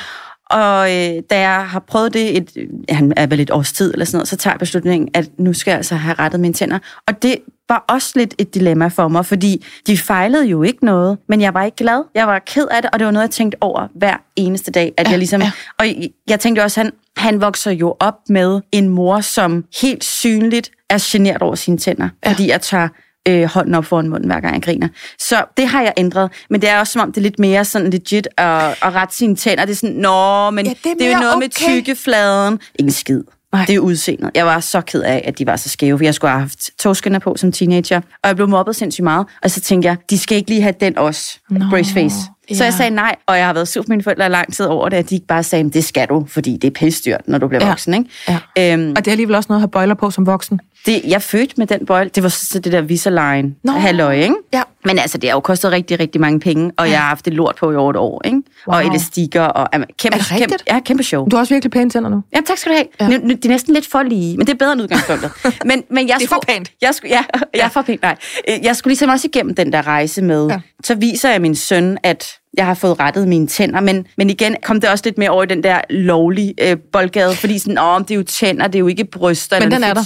Og øh, da jeg har prøvet det, et, han er vel et års tid eller sådan noget, så tager jeg beslutningen, at nu skal jeg altså have rettet mine tænder. Og det var også lidt et dilemma for mig, fordi de fejlede jo ikke noget, men jeg var ikke glad. Jeg var ked af det, og det var noget, jeg tænkte over hver eneste dag. At Ja, jeg ligesom, ja. Og jeg- tænkte også, han, han vokser jo op med en mor, som helt synligt er genert over sine tænder, ja. fordi jeg tager øh, hånden op foran munden, hver gang jeg griner. Så det har jeg ændret. Men det er også som om, det er lidt mere sådan legit at, at rette sine tænder. Det er sådan, nå, men Ja, det er det, er jo noget med okay." tykkefladen. Ingen skid. Nej. Det er udseendet. Jeg var så ked af, at de var så skæve, for jeg skulle have haft togskinner på som teenager, og jeg blev mobbet sindssygt meget. Og så tænkte jeg, de skal ikke lige have den også, Nå, braceface. Så ja. jeg sagde nej, og jeg har været sur på mine forældre lang tid over det, at de ikke bare sagde, det skal du, fordi det er pissedyrt, når du bliver ja. voksen. Ikke? Ja. Øhm, Og det er alligevel også noget at have bøjler på som voksen. Det, jeg fødte med den bøjle, det var så det der Visalign Nå. halløj, ikke? Ja. Men altså, det har jo kostet rigtig, rigtig mange penge, og ja. jeg har haft det lort på i over et år, ikke? Wow. Og elastikker, og jamen, kæmpe, Er det kæmpe, ja, kæmpe show. Du har også virkelig pæne tænder nu. Ja, tak skal du have. Ja. Ja. Nu, nu, de er næsten lidt for lige, men det er bedre end udgangspunktet. men, men jeg Det er for skulle, pænt. Jeg skulle, ja, jeg er for pænt, nej. Øh, Jeg skulle ligesom også igennem den der rejse med, Ja. ja. så viser jeg min søn, at jeg har fået rettet mine tænder, men, men igen kom det også lidt mere over i den der lovlige øh, boldgade, fordi sådan, åh, det er jo tænder, det er jo ikke bryster Men eller den er der.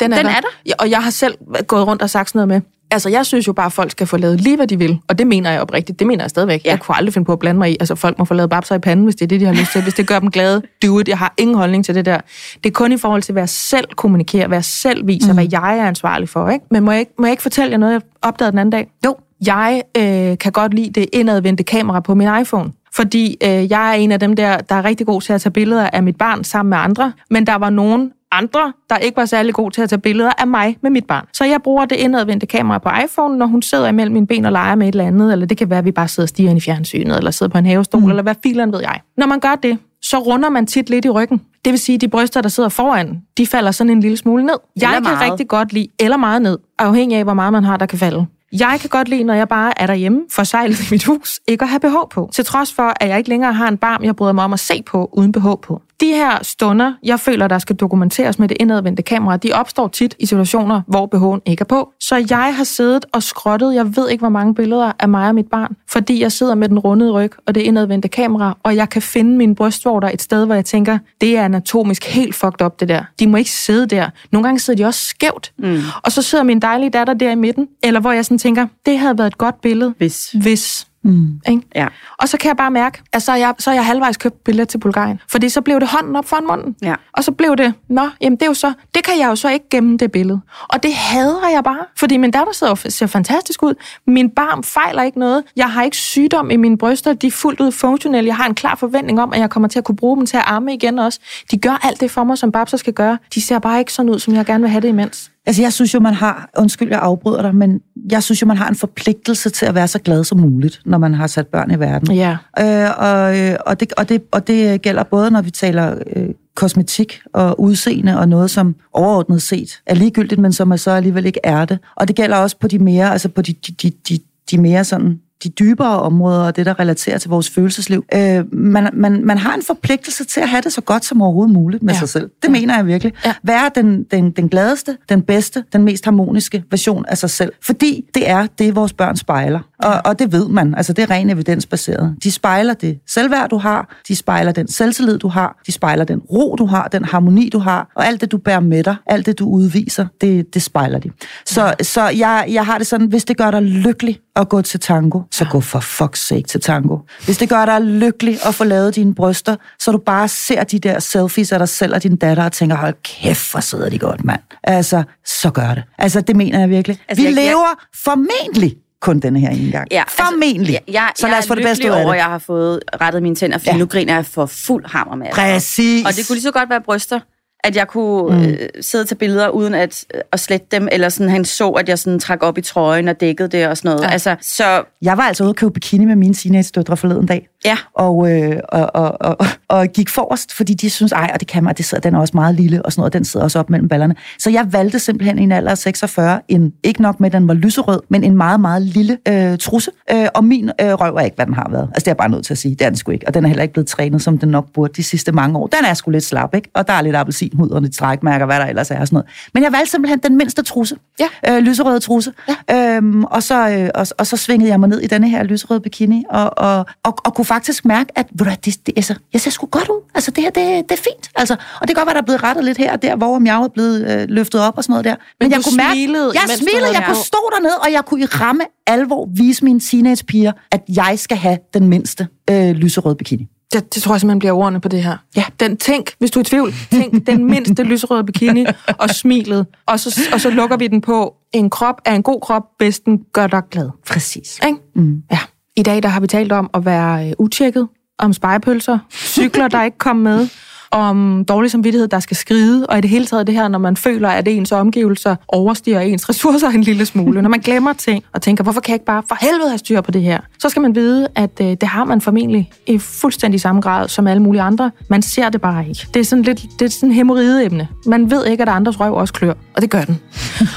Den er, den der. er der. Ja, og jeg har selv gået rundt og sagt sådan noget med, altså jeg synes jo bare, at folk skal få lavet lige, hvad de vil. Og det mener jeg oprigtigt. Det mener jeg stadigvæk. Ja. Jeg kunne aldrig finde på at blande mig i. Altså folk må få lavet babser i panden, hvis det er det, de har lyst til. Hvis det gør dem glade, do it. Jeg har ingen holdning til det der. Det er kun i forhold til, hvad jeg selv kommunikerer, hvad jeg selv viser, mm. hvad jeg er ansvarlig for. Ikke? Men må jeg, ikke, må jeg ikke fortælle jer noget, jeg opdagede den anden dag? Jo. Jeg øh, kan godt lide det indadvendte kamera på min iPhone. Fordi øh, jeg er en af dem der, der er rigtig god til at tage billeder af mit barn sammen med andre. Men der var nogen andre, der ikke var særlig god til at tage billeder af mig med mit barn. Så jeg bruger det indadvendte kamera på iPhone, når hun sidder imellem mine ben og leger med et eller andet, eller det kan være, at vi bare sidder og stiger ind i fjernsynet, eller sidder på en havestol, mm. eller hvad filen ved jeg. Når man gør det, så runder man tit lidt i ryggen. Det vil sige, at de bryster, der sidder foran, de falder sådan en lille smule ned. Eller jeg kan meget. rigtig godt lide, eller meget ned, afhængig af, hvor meget man har, der kan falde. Jeg kan godt lide, når jeg bare er derhjemme, forsejlet i mit hus, ikke at have behov på. Til trods for, at jeg ikke længere har en barm, jeg bryder mig om at se på, uden behov på. De her stunder, jeg føler, der skal dokumenteres med det indadvendte kamera, de opstår tit i situationer, hvor BH'en ikke er på. Så jeg har siddet og skrottet, jeg ved ikke, hvor mange billeder af mig og mit barn, fordi jeg sidder med den rundede ryg og det indadvendte kamera, og jeg kan finde mine brystvorter et sted, hvor jeg tænker, det er anatomisk helt fucked up, det der. De må ikke sidde der. Nogle gange sidder de også skævt. Mm. Og så sidder min dejlige datter der i midten, eller hvor jeg sådan tænker, det havde været et godt billede, Hvis. hvis Mm. ikke? Ja. Og så kan jeg bare mærke, at så er jeg, så er jeg halvvejs købt billet til Bulgarien. Fordi så blev det hånden op foran munden. Ja. Og så blev det, nå, jamen det er jo så, det kan jeg jo så ikke gemme det billede. Og det hader jeg bare, fordi min datter sidder og ser fantastisk ud. Min barm fejler ikke noget. Jeg har ikke sygdom i mine bryster. De er fuldt ud funktionelle. Jeg har en klar forventning om, at jeg kommer til at kunne bruge dem til at arme igen også. De gør alt det for mig, som babser skal gøre. De ser bare ikke sådan ud, som jeg gerne vil have det imens. Altså, jeg synes jo, man har... Undskyld, jeg afbryder dig, men jeg synes jo, man har en forpligtelse til at være så glad som muligt, når man har sat børn i verden. Ja. Øh, og, øh, og, det, og, det, og det gælder både, når vi taler øh, kosmetik og udseende og noget, som overordnet set er ligegyldigt, men som er så alligevel ikke er det. Og det gælder også på de mere, altså på de, de, de, de, de mere sådan de dybere områder og det, der relaterer til vores følelsesliv. Øh, man, man, man har en forpligtelse til at have det så godt som overhovedet muligt med Ja. sig selv. Det mener jeg virkelig. Ja. Være den, den, den gladeste, den bedste, den mest harmoniske version af sig selv. Fordi det er det, vores børn spejler. Og, og det ved man. Altså, det er ren evidensbaseret. De spejler det selvværd, du har. De spejler den selvtillid, du har. De spejler den ro, du har. Den harmoni, du har. Og alt det, du bærer med dig. Alt det, du udviser, det, det spejler de. Så, så jeg, jeg har det sådan, hvis det gør dig lykkelig at gå til tango, så gå for fuck's sake til tango. Hvis det gør dig lykkelig at få lavet dine bryster, så du bare ser de der selfies af dig selv og din datter og tænker, hold kæft, hvor sidder de godt, mand. Altså, så gør det. Altså, det mener jeg virkelig. Altså, Vi jeg- jeg- lever formentlig kun denne her ene gang. Ja, formentlig. Altså, jeg, så jeg lad os få det bedste ud af det. jeg har fået rettet mine tænder, fordi Ja. ja. nu griner jeg for fuld hammer med. Præcis. Og det kunne lige så godt være bryster, at jeg kunne mm. øh, sidde og tage billeder uden at, øh, at slette dem, eller sådan, han så, at jeg sådan trak op i trøjen og dækkede det og sådan noget. Ja. Altså, så Jeg var altså ude og købe bikini med mine teenage-døtre forleden dag. ja, og, øh, og, og, og, og gik forrest, fordi de synes, ej, og det kan man, det sidder, den er også meget lille, og sådan noget, den sidder også op mellem ballerne. Så jeg valgte simpelthen i en alder af 46, en, ikke nok med, at den var lyserød, men en meget, meget lille øh, trusse, øh, og min øh, røv er ikke, hvad den har været. Altså, det er jeg bare nødt til at sige, det er den sgu ikke, og den er heller ikke blevet trænet, som den nok burde de sidste mange år. Den er sgu lidt slap, ikke? Og der er lidt appelsinhud og lidt strækmærker, hvad der ellers er og sådan noget. Men jeg valgte simpelthen den mindste trusse, Ja. øh, lyserøde trusse, ja. øhm, og, så, øh, og, og så svingede jeg mig ned i denne her lyserøde bikini, og, og, og, og kunne faktisk mærke, at ved du, det, det, altså, jeg ser sgu godt ud. Altså, det her, det, det er fint. Altså, og det kan godt være, der er blevet rettet lidt her og der, hvor jeg er blevet øh, løftet op og sådan noget der. Men, du jeg kunne mærke, smilede, jeg smilede, jeg kunne stå dernede, og jeg kunne i ramme alvor vise mine teenagepiger, at jeg skal have den mindste øh, lyserøde bikini. Det, det tror jeg simpelthen bliver ordene på det her. Ja. Den, tænk, hvis du er i tvivl, tænk den mindste lyserøde bikini og smilet, og så, og så lukker vi den på. En krop er en god krop, hvis den gør dig glad. Præcis. Ikke? Mm. Ja. I dag der har vi talt om at være øh, utjekket, om spejepølser, cykler, der ikke kom med, om dårlig samvittighed, der skal skride, og i det hele taget det her, når man føler, at ens omgivelser overstiger ens ressourcer en lille smule. Når man glemmer ting og tænker, hvorfor kan jeg ikke bare for helvede have styr på det her? Så skal man vide, at øh, det har man formentlig i fuldstændig samme grad som alle mulige andre. Man ser det bare ikke. Det er sådan lidt det er sådan hemorrideemne. Man ved ikke, at andres røv også klør, og det gør den.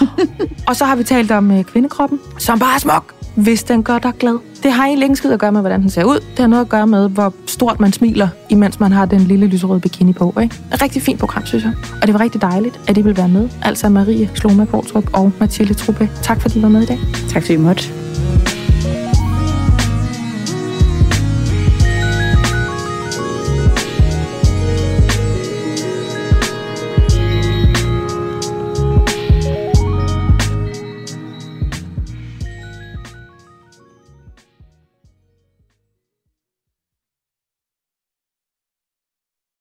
og så har vi talt om øh, kvindekroppen, som bare er smuk, hvis den gør dig glad. Det har egentlig ikke skid at gøre med, hvordan den ser ud. Det har noget at gøre med, hvor stort man smiler, imens man har den lille lyserøde bikini på. Ikke? Et rigtig fint program, synes jeg. Og det var rigtig dejligt, at I ville være med. Altså Marie Sloma Kortrup og Mathilde Truppe. Tak fordi I var med i dag. tak fordi I måtte.